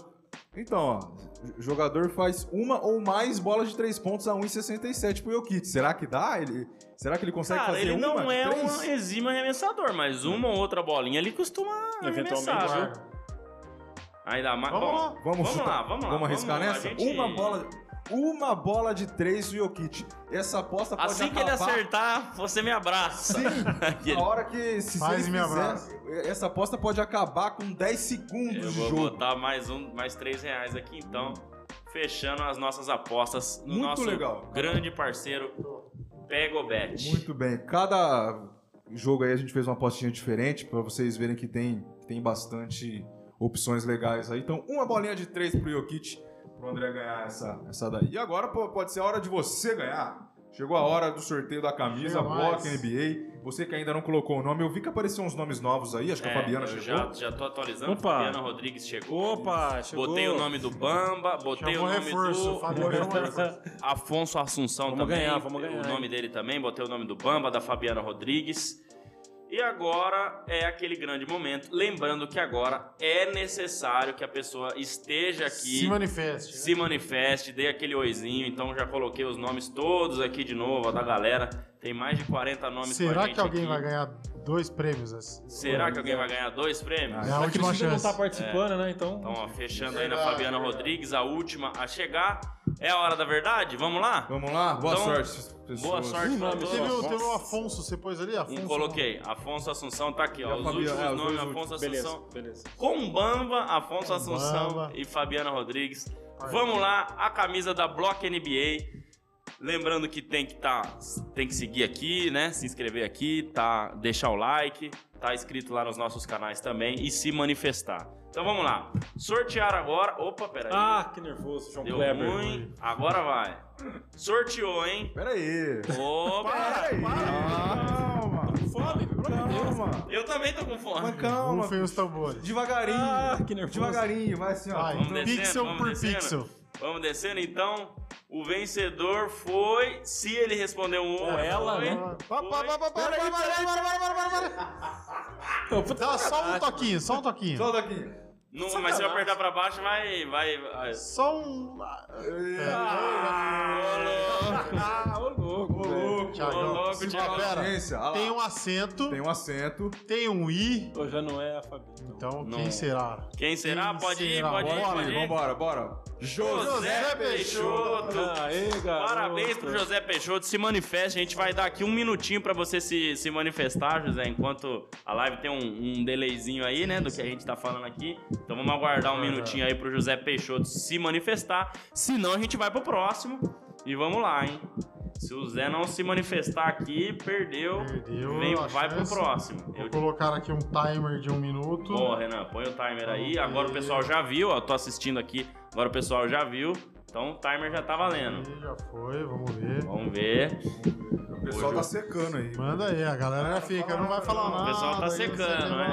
Então, ó. O jogador faz uma ou mais bolas de três pontos a 1,67 pro Jokic. Será que dá? Ele, será que ele consegue Cara, fazer ele uma não de é três? um exímio arremessador, mas uma ou outra bolinha ele costuma Eventualmente, arremessar, viu? Guarda. Ainda mais. Vamos Bom, lá. Vamos, Vamos lá, vamos lá, Vamos arriscar vamos lá, nessa? gente- Uma bola. Uma bola de três do Jokic. Essa aposta pode Assim que ele acabar- acertar, você me abraça. Sim. Aquele- A hora que se, se Faz ele e me fizer, abraça. essa aposta pode acabar com 10 segundos Eu de vou jogo. botar mais um, mais três reais aqui então, fechando as nossas apostas no Muito nosso legal. grande parceiro Pegobet. Muito bem. Cada jogo aí a gente fez uma apostinha diferente pra vocês verem que tem, tem bastante opções legais aí. Então, uma bolinha de três pro Jokic, pro André ganhar essa, essa daí. E agora pô, pode ser a hora de você ganhar. Chegou a hora do sorteio da camisa Block. NBA. Você que ainda não colocou o nome, eu vi que apareciam uns nomes novos aí. Acho que a Fabiana É, eu chegou. já, já tô atualizando. Opa. Fabiana Rodrigues chegou. Opa, chegou. Botei o nome do Bamba, botei Chamou o nome reforço, do. Afonso Assunção Vamos também. ganhar, vamos ganhar, O nome dele também, botei o nome do Bamba, da Fabiana Rodrigues. E agora é aquele grande momento. Lembrando que agora é necessário que a pessoa esteja aqui. Se manifeste. né? se manifeste, dê aquele oizinho. Então já coloquei os nomes todos aqui de novo, ó, da galera. Tem mais de 40 nomes com a Será gente que alguém aqui. vai ganhar dois prêmios? essa- Será que alguém vai ganhar dois prêmios? É a última Priscila chance. não tá participando, né? Então. Então, ó, fechando aí na Fabiana. Rodrigues, a última a chegar. É a hora da verdade? Vamos lá? Vamos lá? Boa Então, sorte, pessoas. Boa sorte todos. Teve, teve o Afonso, você pôs ali? Afonso? Um coloquei. Afonso Assunção tá aqui, ó. Os Fabiana- últimos é, os nomes, Afonso Beleza, Assunção. beleza. Com Bamba, Afonso Com Assunção Bamba. e Fabiana Rodrigues. Vamos lá, a camisa da Block NBA. Lembrando que tem que tá, tem que seguir aqui, né? Se inscrever aqui, tá, deixar o like, tá inscrito lá nos nossos canais também e se manifestar. Então vamos lá. Sortear agora. Opa, peraí. Ah, que nervoso, João Deu Kleber. ruim. Agora vai. Sorteou, hein? Pera aí. Opa! Pera aí. Calma. Fome. Calma. Eu também tô com fome. Mas calma. Rufem os tambores. Devagarinho. Ah, que nervoso. Devagarinho, vai assim, ó. Vai, Vamos descendo, pixel vamos por descendo. pixel. Vamos descendo então. O vencedor foi. Se ele respondeu um ou ela. Não, só um toquinho, só um toquinho. Só um toquinho. Não, mas se eu apertar pra baixo, vai. vai, vai. Só um. Ah, ô louco. Ô, louco, Se- Thiagão. Ah, pera. Tem um acento, Tem um acento. tem um i. Ô, já não é a Fabi. Então, Não. quem será? Quem será? Quem Pode ir, será? pode ir, Bora, pode ir. Vambora, bora. José Peixoto. Aê, garoto. Parabéns pro José Peixoto, se manifeste. A gente vai dar aqui um minutinho pra você se, se manifestar, José, enquanto a live tem um, um delayzinho aí, né, do que a gente tá falando aqui. Então vamos aguardar um minutinho aí pro José Peixoto se manifestar. Senão a gente vai pro próximo. E vamos lá, hein? Se o Zé não se manifestar aqui, perdeu. Perdeu Vem- vai pro próximo. Vou Eu colocar aqui um timer de um minuto. Ó, Renan, põe o timer aí. Agora o pessoal já viu, ó. Tô assistindo aqui. Agora o pessoal já viu. Então o timer já tá valendo. Aí, já foi, vamos ver. Vamos ver. O pessoal tá secando aí. Manda aí, a galera já fica, não vai falar nada. pessoal tá secando, o né?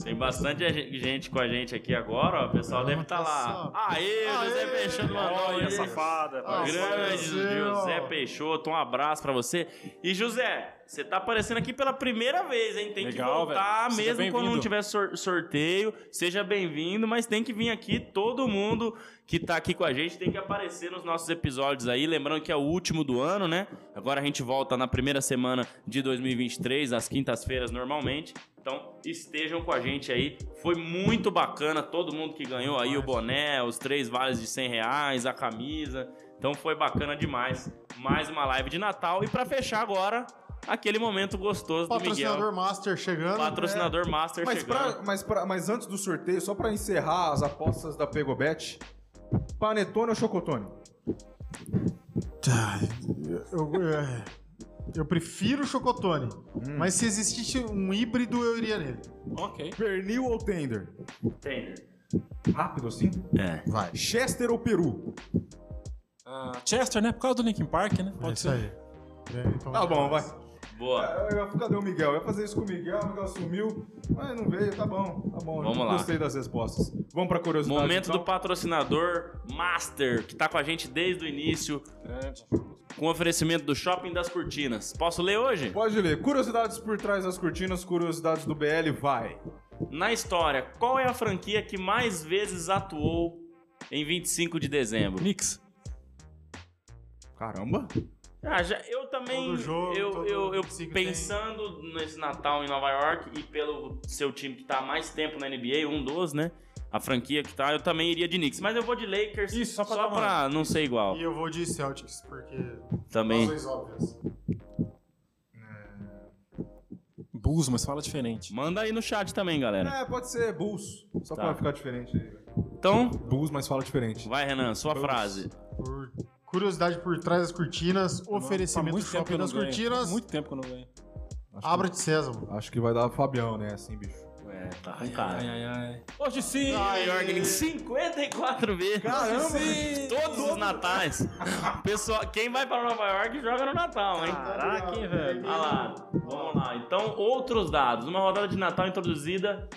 é, Tem bastante ge- gente com a gente aqui agora, ó. O pessoal deve estar lá. Aê, José! Peixoto aí. safada. Grande. José Peixoto, um abraço pra você. E José, você tá aparecendo aqui pela primeira vez, hein? Tem que Legal, voltar, velho. Seja mesmo quando não tiver sor- sorteio. Seja bem-vindo, mas tem que vir aqui. Todo mundo que tá aqui com a gente tem que aparecer nos nossos episódios aí. Lembrando que é o último do ano, né? Agora a gente volta na primeira semana de 2023, às quintas-feiras normalmente. Então estejam com a gente aí. Foi muito bacana todo mundo que ganhou aí o boné, os três vales de 100 reais, a camisa. Então foi bacana demais. Mais uma live de Natal. E pra fechar agora, aquele momento gostoso do Patrocinador Miguel. Master chegando. Patrocinador Master Mas, chegando. pra, mas, pra, mas antes do sorteio, só pra encerrar as apostas da Pegobet, Panetone ou Chocotone? Tá, eu, é, eu prefiro Chocotone. Hum. Mas se existisse um híbrido, eu iria nele. Ok. Pernil ou Tender? Tem. Rápido assim? É. Vai. Chester ou Peru? Ah, Chester, né? Por causa do Linkin Park, né? É Pode isso ser. aí. Então, Tá bom, vai. Boa. Eu ia cadê o Miguel? Eu ia fazer isso com o Miguel, o Miguel sumiu, mas não veio, tá bom, tá bom. Vamos lá. Gostei das respostas. Vamos pra curiosidade. Momento então? do patrocinador Master, que tá com a gente desde o início, Grande. com oferecimento do Shopping das Cortinas. Posso ler hoje? Pode ler. Curiosidades por trás das cortinas, curiosidades do BL, vai. Na história, qual é a franquia que mais vezes atuou em 25 de dezembro? Knicks. Caramba. Ah, já, eu também, Todo jogo, eu, todo eu, eu 25 pensando nesse Natal em Nova York e pelo seu time que tá há mais tempo na NBA, um dos, né? A franquia que tá, eu também iria de Knicks. Mas eu vou de Lakers Isso, só pra só pra não ser igual. E eu vou de Celtics, porque. Também. Razões óbvias. Bulls, mas fala diferente. Manda aí no chat também, galera. É, pode ser Bulls. Só Tá. pra ficar diferente aí. Então, Bulls, mas fala diferente. vai, Renan, sua Bulls. frase. Por curiosidade por trás das cortinas, oferecimento muito tempo que shopping eu não das ganho. cortinas. Muito tempo que eu não ganho. Acho Abra de Sésamo. que, acho que vai dar Fabião, né? Assim, bicho. É, tá cara. Ai, ai, ai. Hoje sim! Nova York em 54 vezes. Caramba! Sim, Todos os natais. Pessoal, quem vai para Nova York joga no Natal, hein? Caraca, hein, velho. Olha lá, vamos lá. Então, outros dados. Uma rodada de Natal introduzida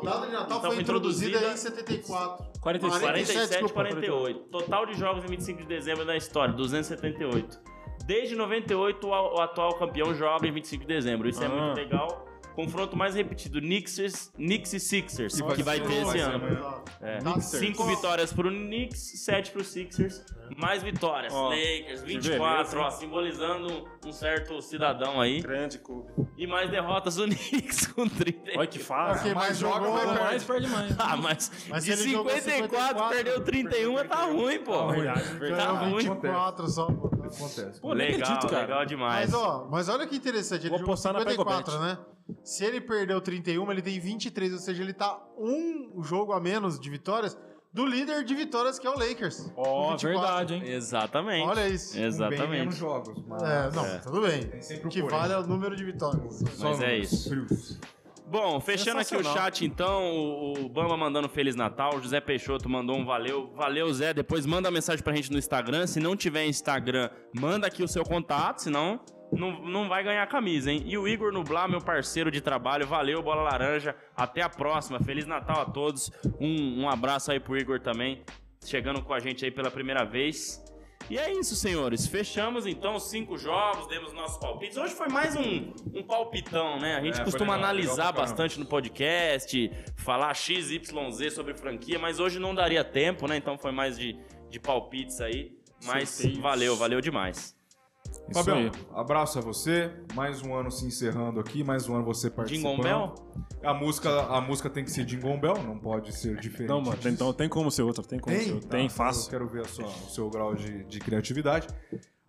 De Natal Então, foi introduzida introduzida em 74. 47. 47, desculpa, 48. Total de jogos em 25 de dezembro da história, 278. Desde 98, o atual campeão joga em 25 de dezembro. Isso é Ah. muito legal. Confronto mais repetido, Knicks, Knicks e Sixers, Que vai que vai ser- ter esse vai ser ano. É. Cinco vitórias pro Knicks, sete pro Sixers. Mais vitórias. Ó, Lakers, que 24, beleza, ó, simbolizando um certo cidadão aí. Grande clube. E mais derrotas do Knicks com 30. Olha que fácil. Quem mais mais joga, né? perder. mais perde mais. Ah, mas, Mas de se ele jogou 54, 54, perdeu 31, tá ruim, pô. Verdade, Tá ruim. 24 só. pô. Acontece. Pô, Legal, acredito, cara. legal demais. Mas, ó, mas olha que interessante, ele Vou jogou apostar na 54, né? Se ele perdeu 31, ele tem 23, ou seja, ele tá um jogo a menos de vitórias do líder de vitórias, que é o Lakers. Ó, 24. verdade, hein? Exatamente. Olha isso. Com bem menos Exatamente. jogos. Mas... É, não, tudo bem. Tem sempre O que vale é o número de vitórias. Só Mas é números isso. frios. Bom, fechando aqui o chat, então, o, o Bamba mandando Feliz Natal, o José Peixoto mandou um valeu. Valeu, Zé. Depois manda mensagem pra gente no Instagram. Se não tiver Instagram, manda aqui o seu contato, senão não, não vai ganhar camisa, hein? E o Igor Nublar, meu parceiro de trabalho, valeu, Bola Laranja. Até a próxima. Feliz Natal a todos. Um, um abraço aí pro Igor também, chegando com a gente aí pela primeira vez. E é isso, senhores. Fechamos então os cinco jogos, demos nossos palpites. Hoje foi mais um, um palpitão, né? A gente É, costuma legal, analisar legal bastante no podcast, falar XYZ sobre franquia, mas hoje não daria tempo, né? Então foi mais de, de palpites aí. Mas Sorteios. valeu, valeu demais. Isso Fabião, aí. abraço a você. Mais um ano se encerrando aqui, mais um ano você participando. Jingle Bell? A música, a música tem que ser Jingle Bell, não pode ser diferente. Não, mano, disso. então tem como ser outra, tem como ser Tem? outra. Tá, Tem, então fácil. Eu quero ver a sua- o seu grau de, de criatividade.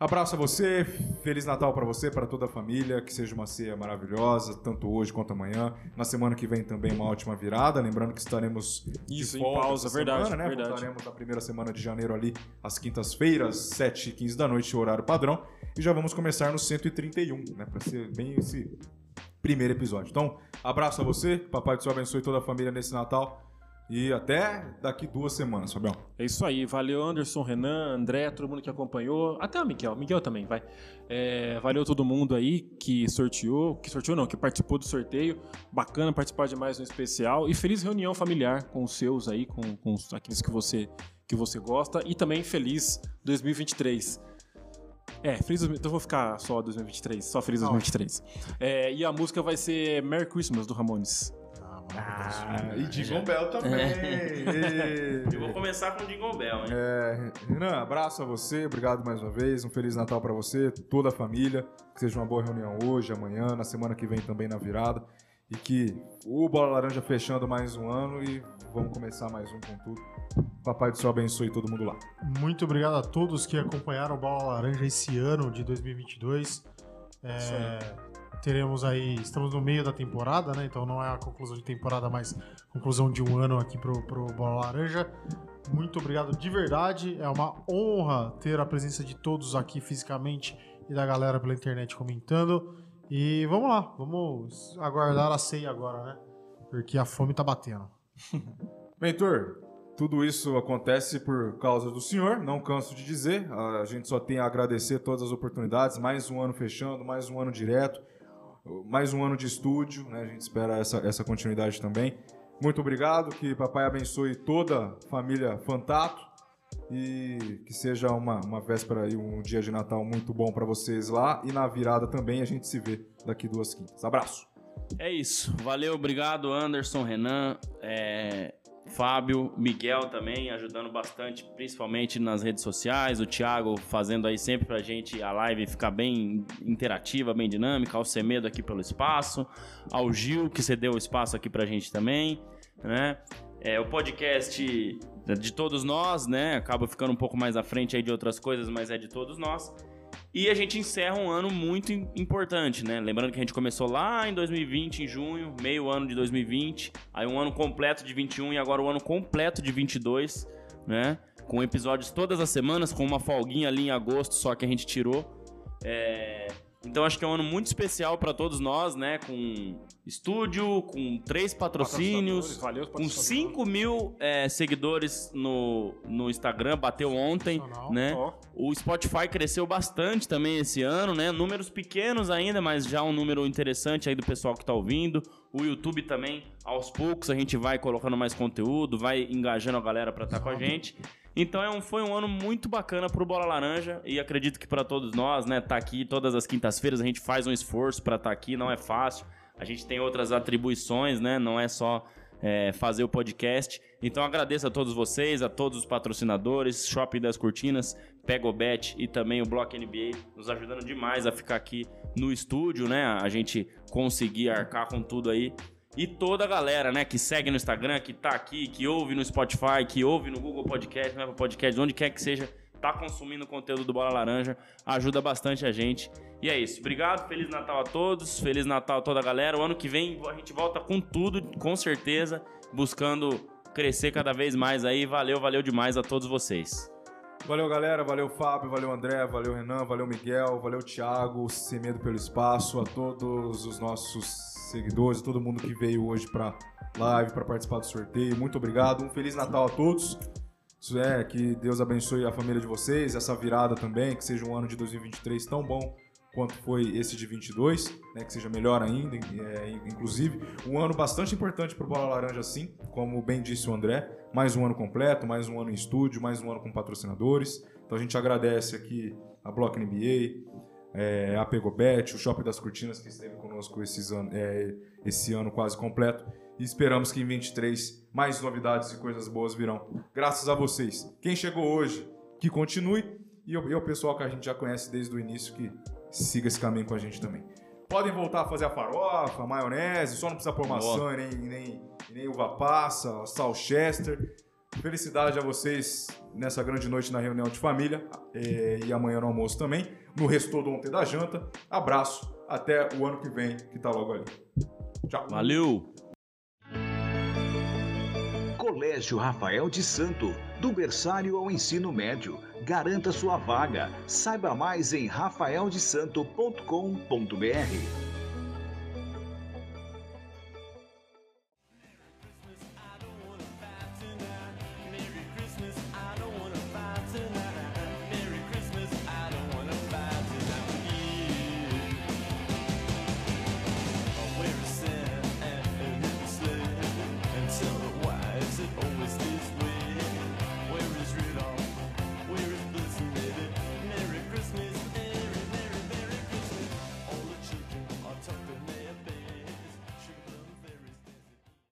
Abraço a você, Feliz Natal para você, para toda a família, que seja uma ceia maravilhosa, tanto hoje quanto amanhã. Na semana que vem também uma ótima virada, lembrando que estaremos Isso, em pausa, verdade, semana, né? verdade. Voltaremos na primeira semana de janeiro ali, às quintas-feiras, 7h15 da noite, horário padrão. E já vamos começar no 131, né? Para ser bem esse primeiro episódio. Então, abraço a você, papai do céu abençoe toda a família nesse Natal. E até daqui duas semanas, Fabião. É isso aí. Valeu, Anderson, Renan, André, todo mundo que acompanhou. Até o Miguel. Miguel também, vai. É, valeu todo mundo aí que sorteou. Que sorteou não, que participou do sorteio. Bacana participar de mais um especial. E feliz reunião familiar com os seus aí, com, com aqueles que você, que você gosta. E também feliz 2023. É, feliz 2000 então eu vou ficar só 2023, só feliz 2023. É, e a música vai ser Merry Christmas do Ramones. Ah, maravilhoso. Ah, e Jingle Bell também. Eu vou começar com o Jingle Bell, hein? É, Renan, abraço a você, obrigado mais uma vez, um Feliz Natal pra você, toda a família, que seja uma boa reunião hoje, amanhã, na semana que vem também na virada, e que o Bola Laranja fechando mais um ano e vamos começar mais um com tudo. Papai do Céu abençoe todo mundo lá. Muito obrigado a todos que acompanharam o Bola Laranja esse ano de 2022. É, teremos aí, estamos no meio da temporada, né? Então não é a conclusão de temporada, mas conclusão de um ano aqui pro, pro Bola Laranja. Muito obrigado de verdade. É uma honra ter a presença de todos aqui fisicamente e da galera pela internet comentando. E vamos lá, vamos aguardar a ceia agora, né? Porque a fome tá batendo. Mentor, tudo isso acontece por causa do senhor, não canso de dizer. A gente só tem a agradecer todas as oportunidades. Mais um ano fechando, mais um ano direto, mais um ano de estúdio, né? A gente espera essa, essa continuidade também. Muito obrigado, que papai abençoe toda a família Fantato e que seja uma, uma véspera e um dia de Natal muito bom para vocês lá. E na virada também a gente se vê daqui duas quintas. Abraço! É isso. Valeu, obrigado, Anderson, Renan, é, Fábio, Miguel também, ajudando bastante, principalmente nas redes sociais. O Thiago fazendo aí sempre pra gente a live ficar bem interativa, bem dinâmica. Ao Semedo aqui pelo espaço. Ao Gil, que cedeu o espaço aqui pra gente também, né? É, o podcast de todos nós, né? Acaba ficando um pouco mais à frente aí de outras coisas, mas é de todos nós. E a gente encerra um ano muito im- importante, né? Lembrando que a gente começou lá em 2020, em junho, meio ano de 2020, aí um ano completo de 21 e agora o ano completo de 22, né? Com episódios todas as semanas, com uma folguinha ali em agosto, só que a gente tirou. É, Então acho que é um ano muito especial para todos nós, né? Com estúdio, com três patrocínios, Valeu, com 5 mil é, seguidores no, no Instagram, bateu ontem, né? Ó, O Spotify cresceu bastante também esse ano, né? Números pequenos ainda, mas já um número interessante aí do pessoal que tá ouvindo. O YouTube também, aos poucos a gente vai colocando mais conteúdo, vai engajando a galera pra estar com a gente. Então é um, foi um ano muito bacana pro Bola Laranja e acredito que pra todos nós, né, tá aqui todas as quintas-feiras, a gente faz um esforço pra estar aqui, não é fácil. A gente tem outras atribuições, né? Não é só é, fazer o podcast. Então agradeço a todos vocês, a todos os patrocinadores, Shopping das Cortinas, Pegobet e também o Block NBA, nos ajudando demais a ficar aqui no estúdio, né? A gente conseguir arcar com tudo aí. E toda a galera, né, que segue no Instagram, que tá aqui, que ouve no Spotify, que ouve no Google Podcast, no Apple Podcast, onde quer que seja, tá consumindo o conteúdo do Bola Laranja, ajuda bastante a gente. E é isso. Obrigado, Feliz Natal a todos, Feliz Natal a toda a galera. O ano que vem a gente volta com tudo, com certeza, buscando crescer cada vez mais aí. Valeu, valeu demais a todos vocês. Valeu, galera. Valeu, Fábio. Valeu, André. Valeu, Renan. Valeu, Miguel. Valeu, Thiago. Sem medo pelo espaço. A todos os nossos seguidores, todo mundo que veio hoje pra live, para participar do sorteio. Muito obrigado. Um Feliz Natal a todos. Isso é, que Deus abençoe a família de vocês, essa virada também, que seja um ano de 2023 tão bom quanto foi esse de 22, né, que seja melhor ainda, é, inclusive. Um ano bastante importante para o Bola Laranja, sim, como bem disse o André. Mais um ano completo, mais um ano em estúdio, mais um ano com patrocinadores. Então a gente agradece aqui a Block NBA, é, a Pegobet, o Shopping das Cortinas, que esteve conosco esses an é, esse ano quase completo. E esperamos que em 23 mais novidades e coisas boas virão. Graças a vocês. Quem chegou hoje, que continue. E o, pessoal que a gente já conhece desde o início, que siga esse caminho com a gente também. Podem voltar a fazer a farofa, a maionese, só não precisa pôr maçã nem, nem, nem uva passa, salchester. Felicidade a vocês nessa grande noite na reunião de família é, e amanhã no almoço também. No resto do ontem da janta. Abraço, até o ano que vem, que tá logo ali. Tchau. Valeu! Colégio Rafael de Santo, do berçário ao ensino médio. Garanta sua vaga. Saiba mais em rafaeldesanto.com.br.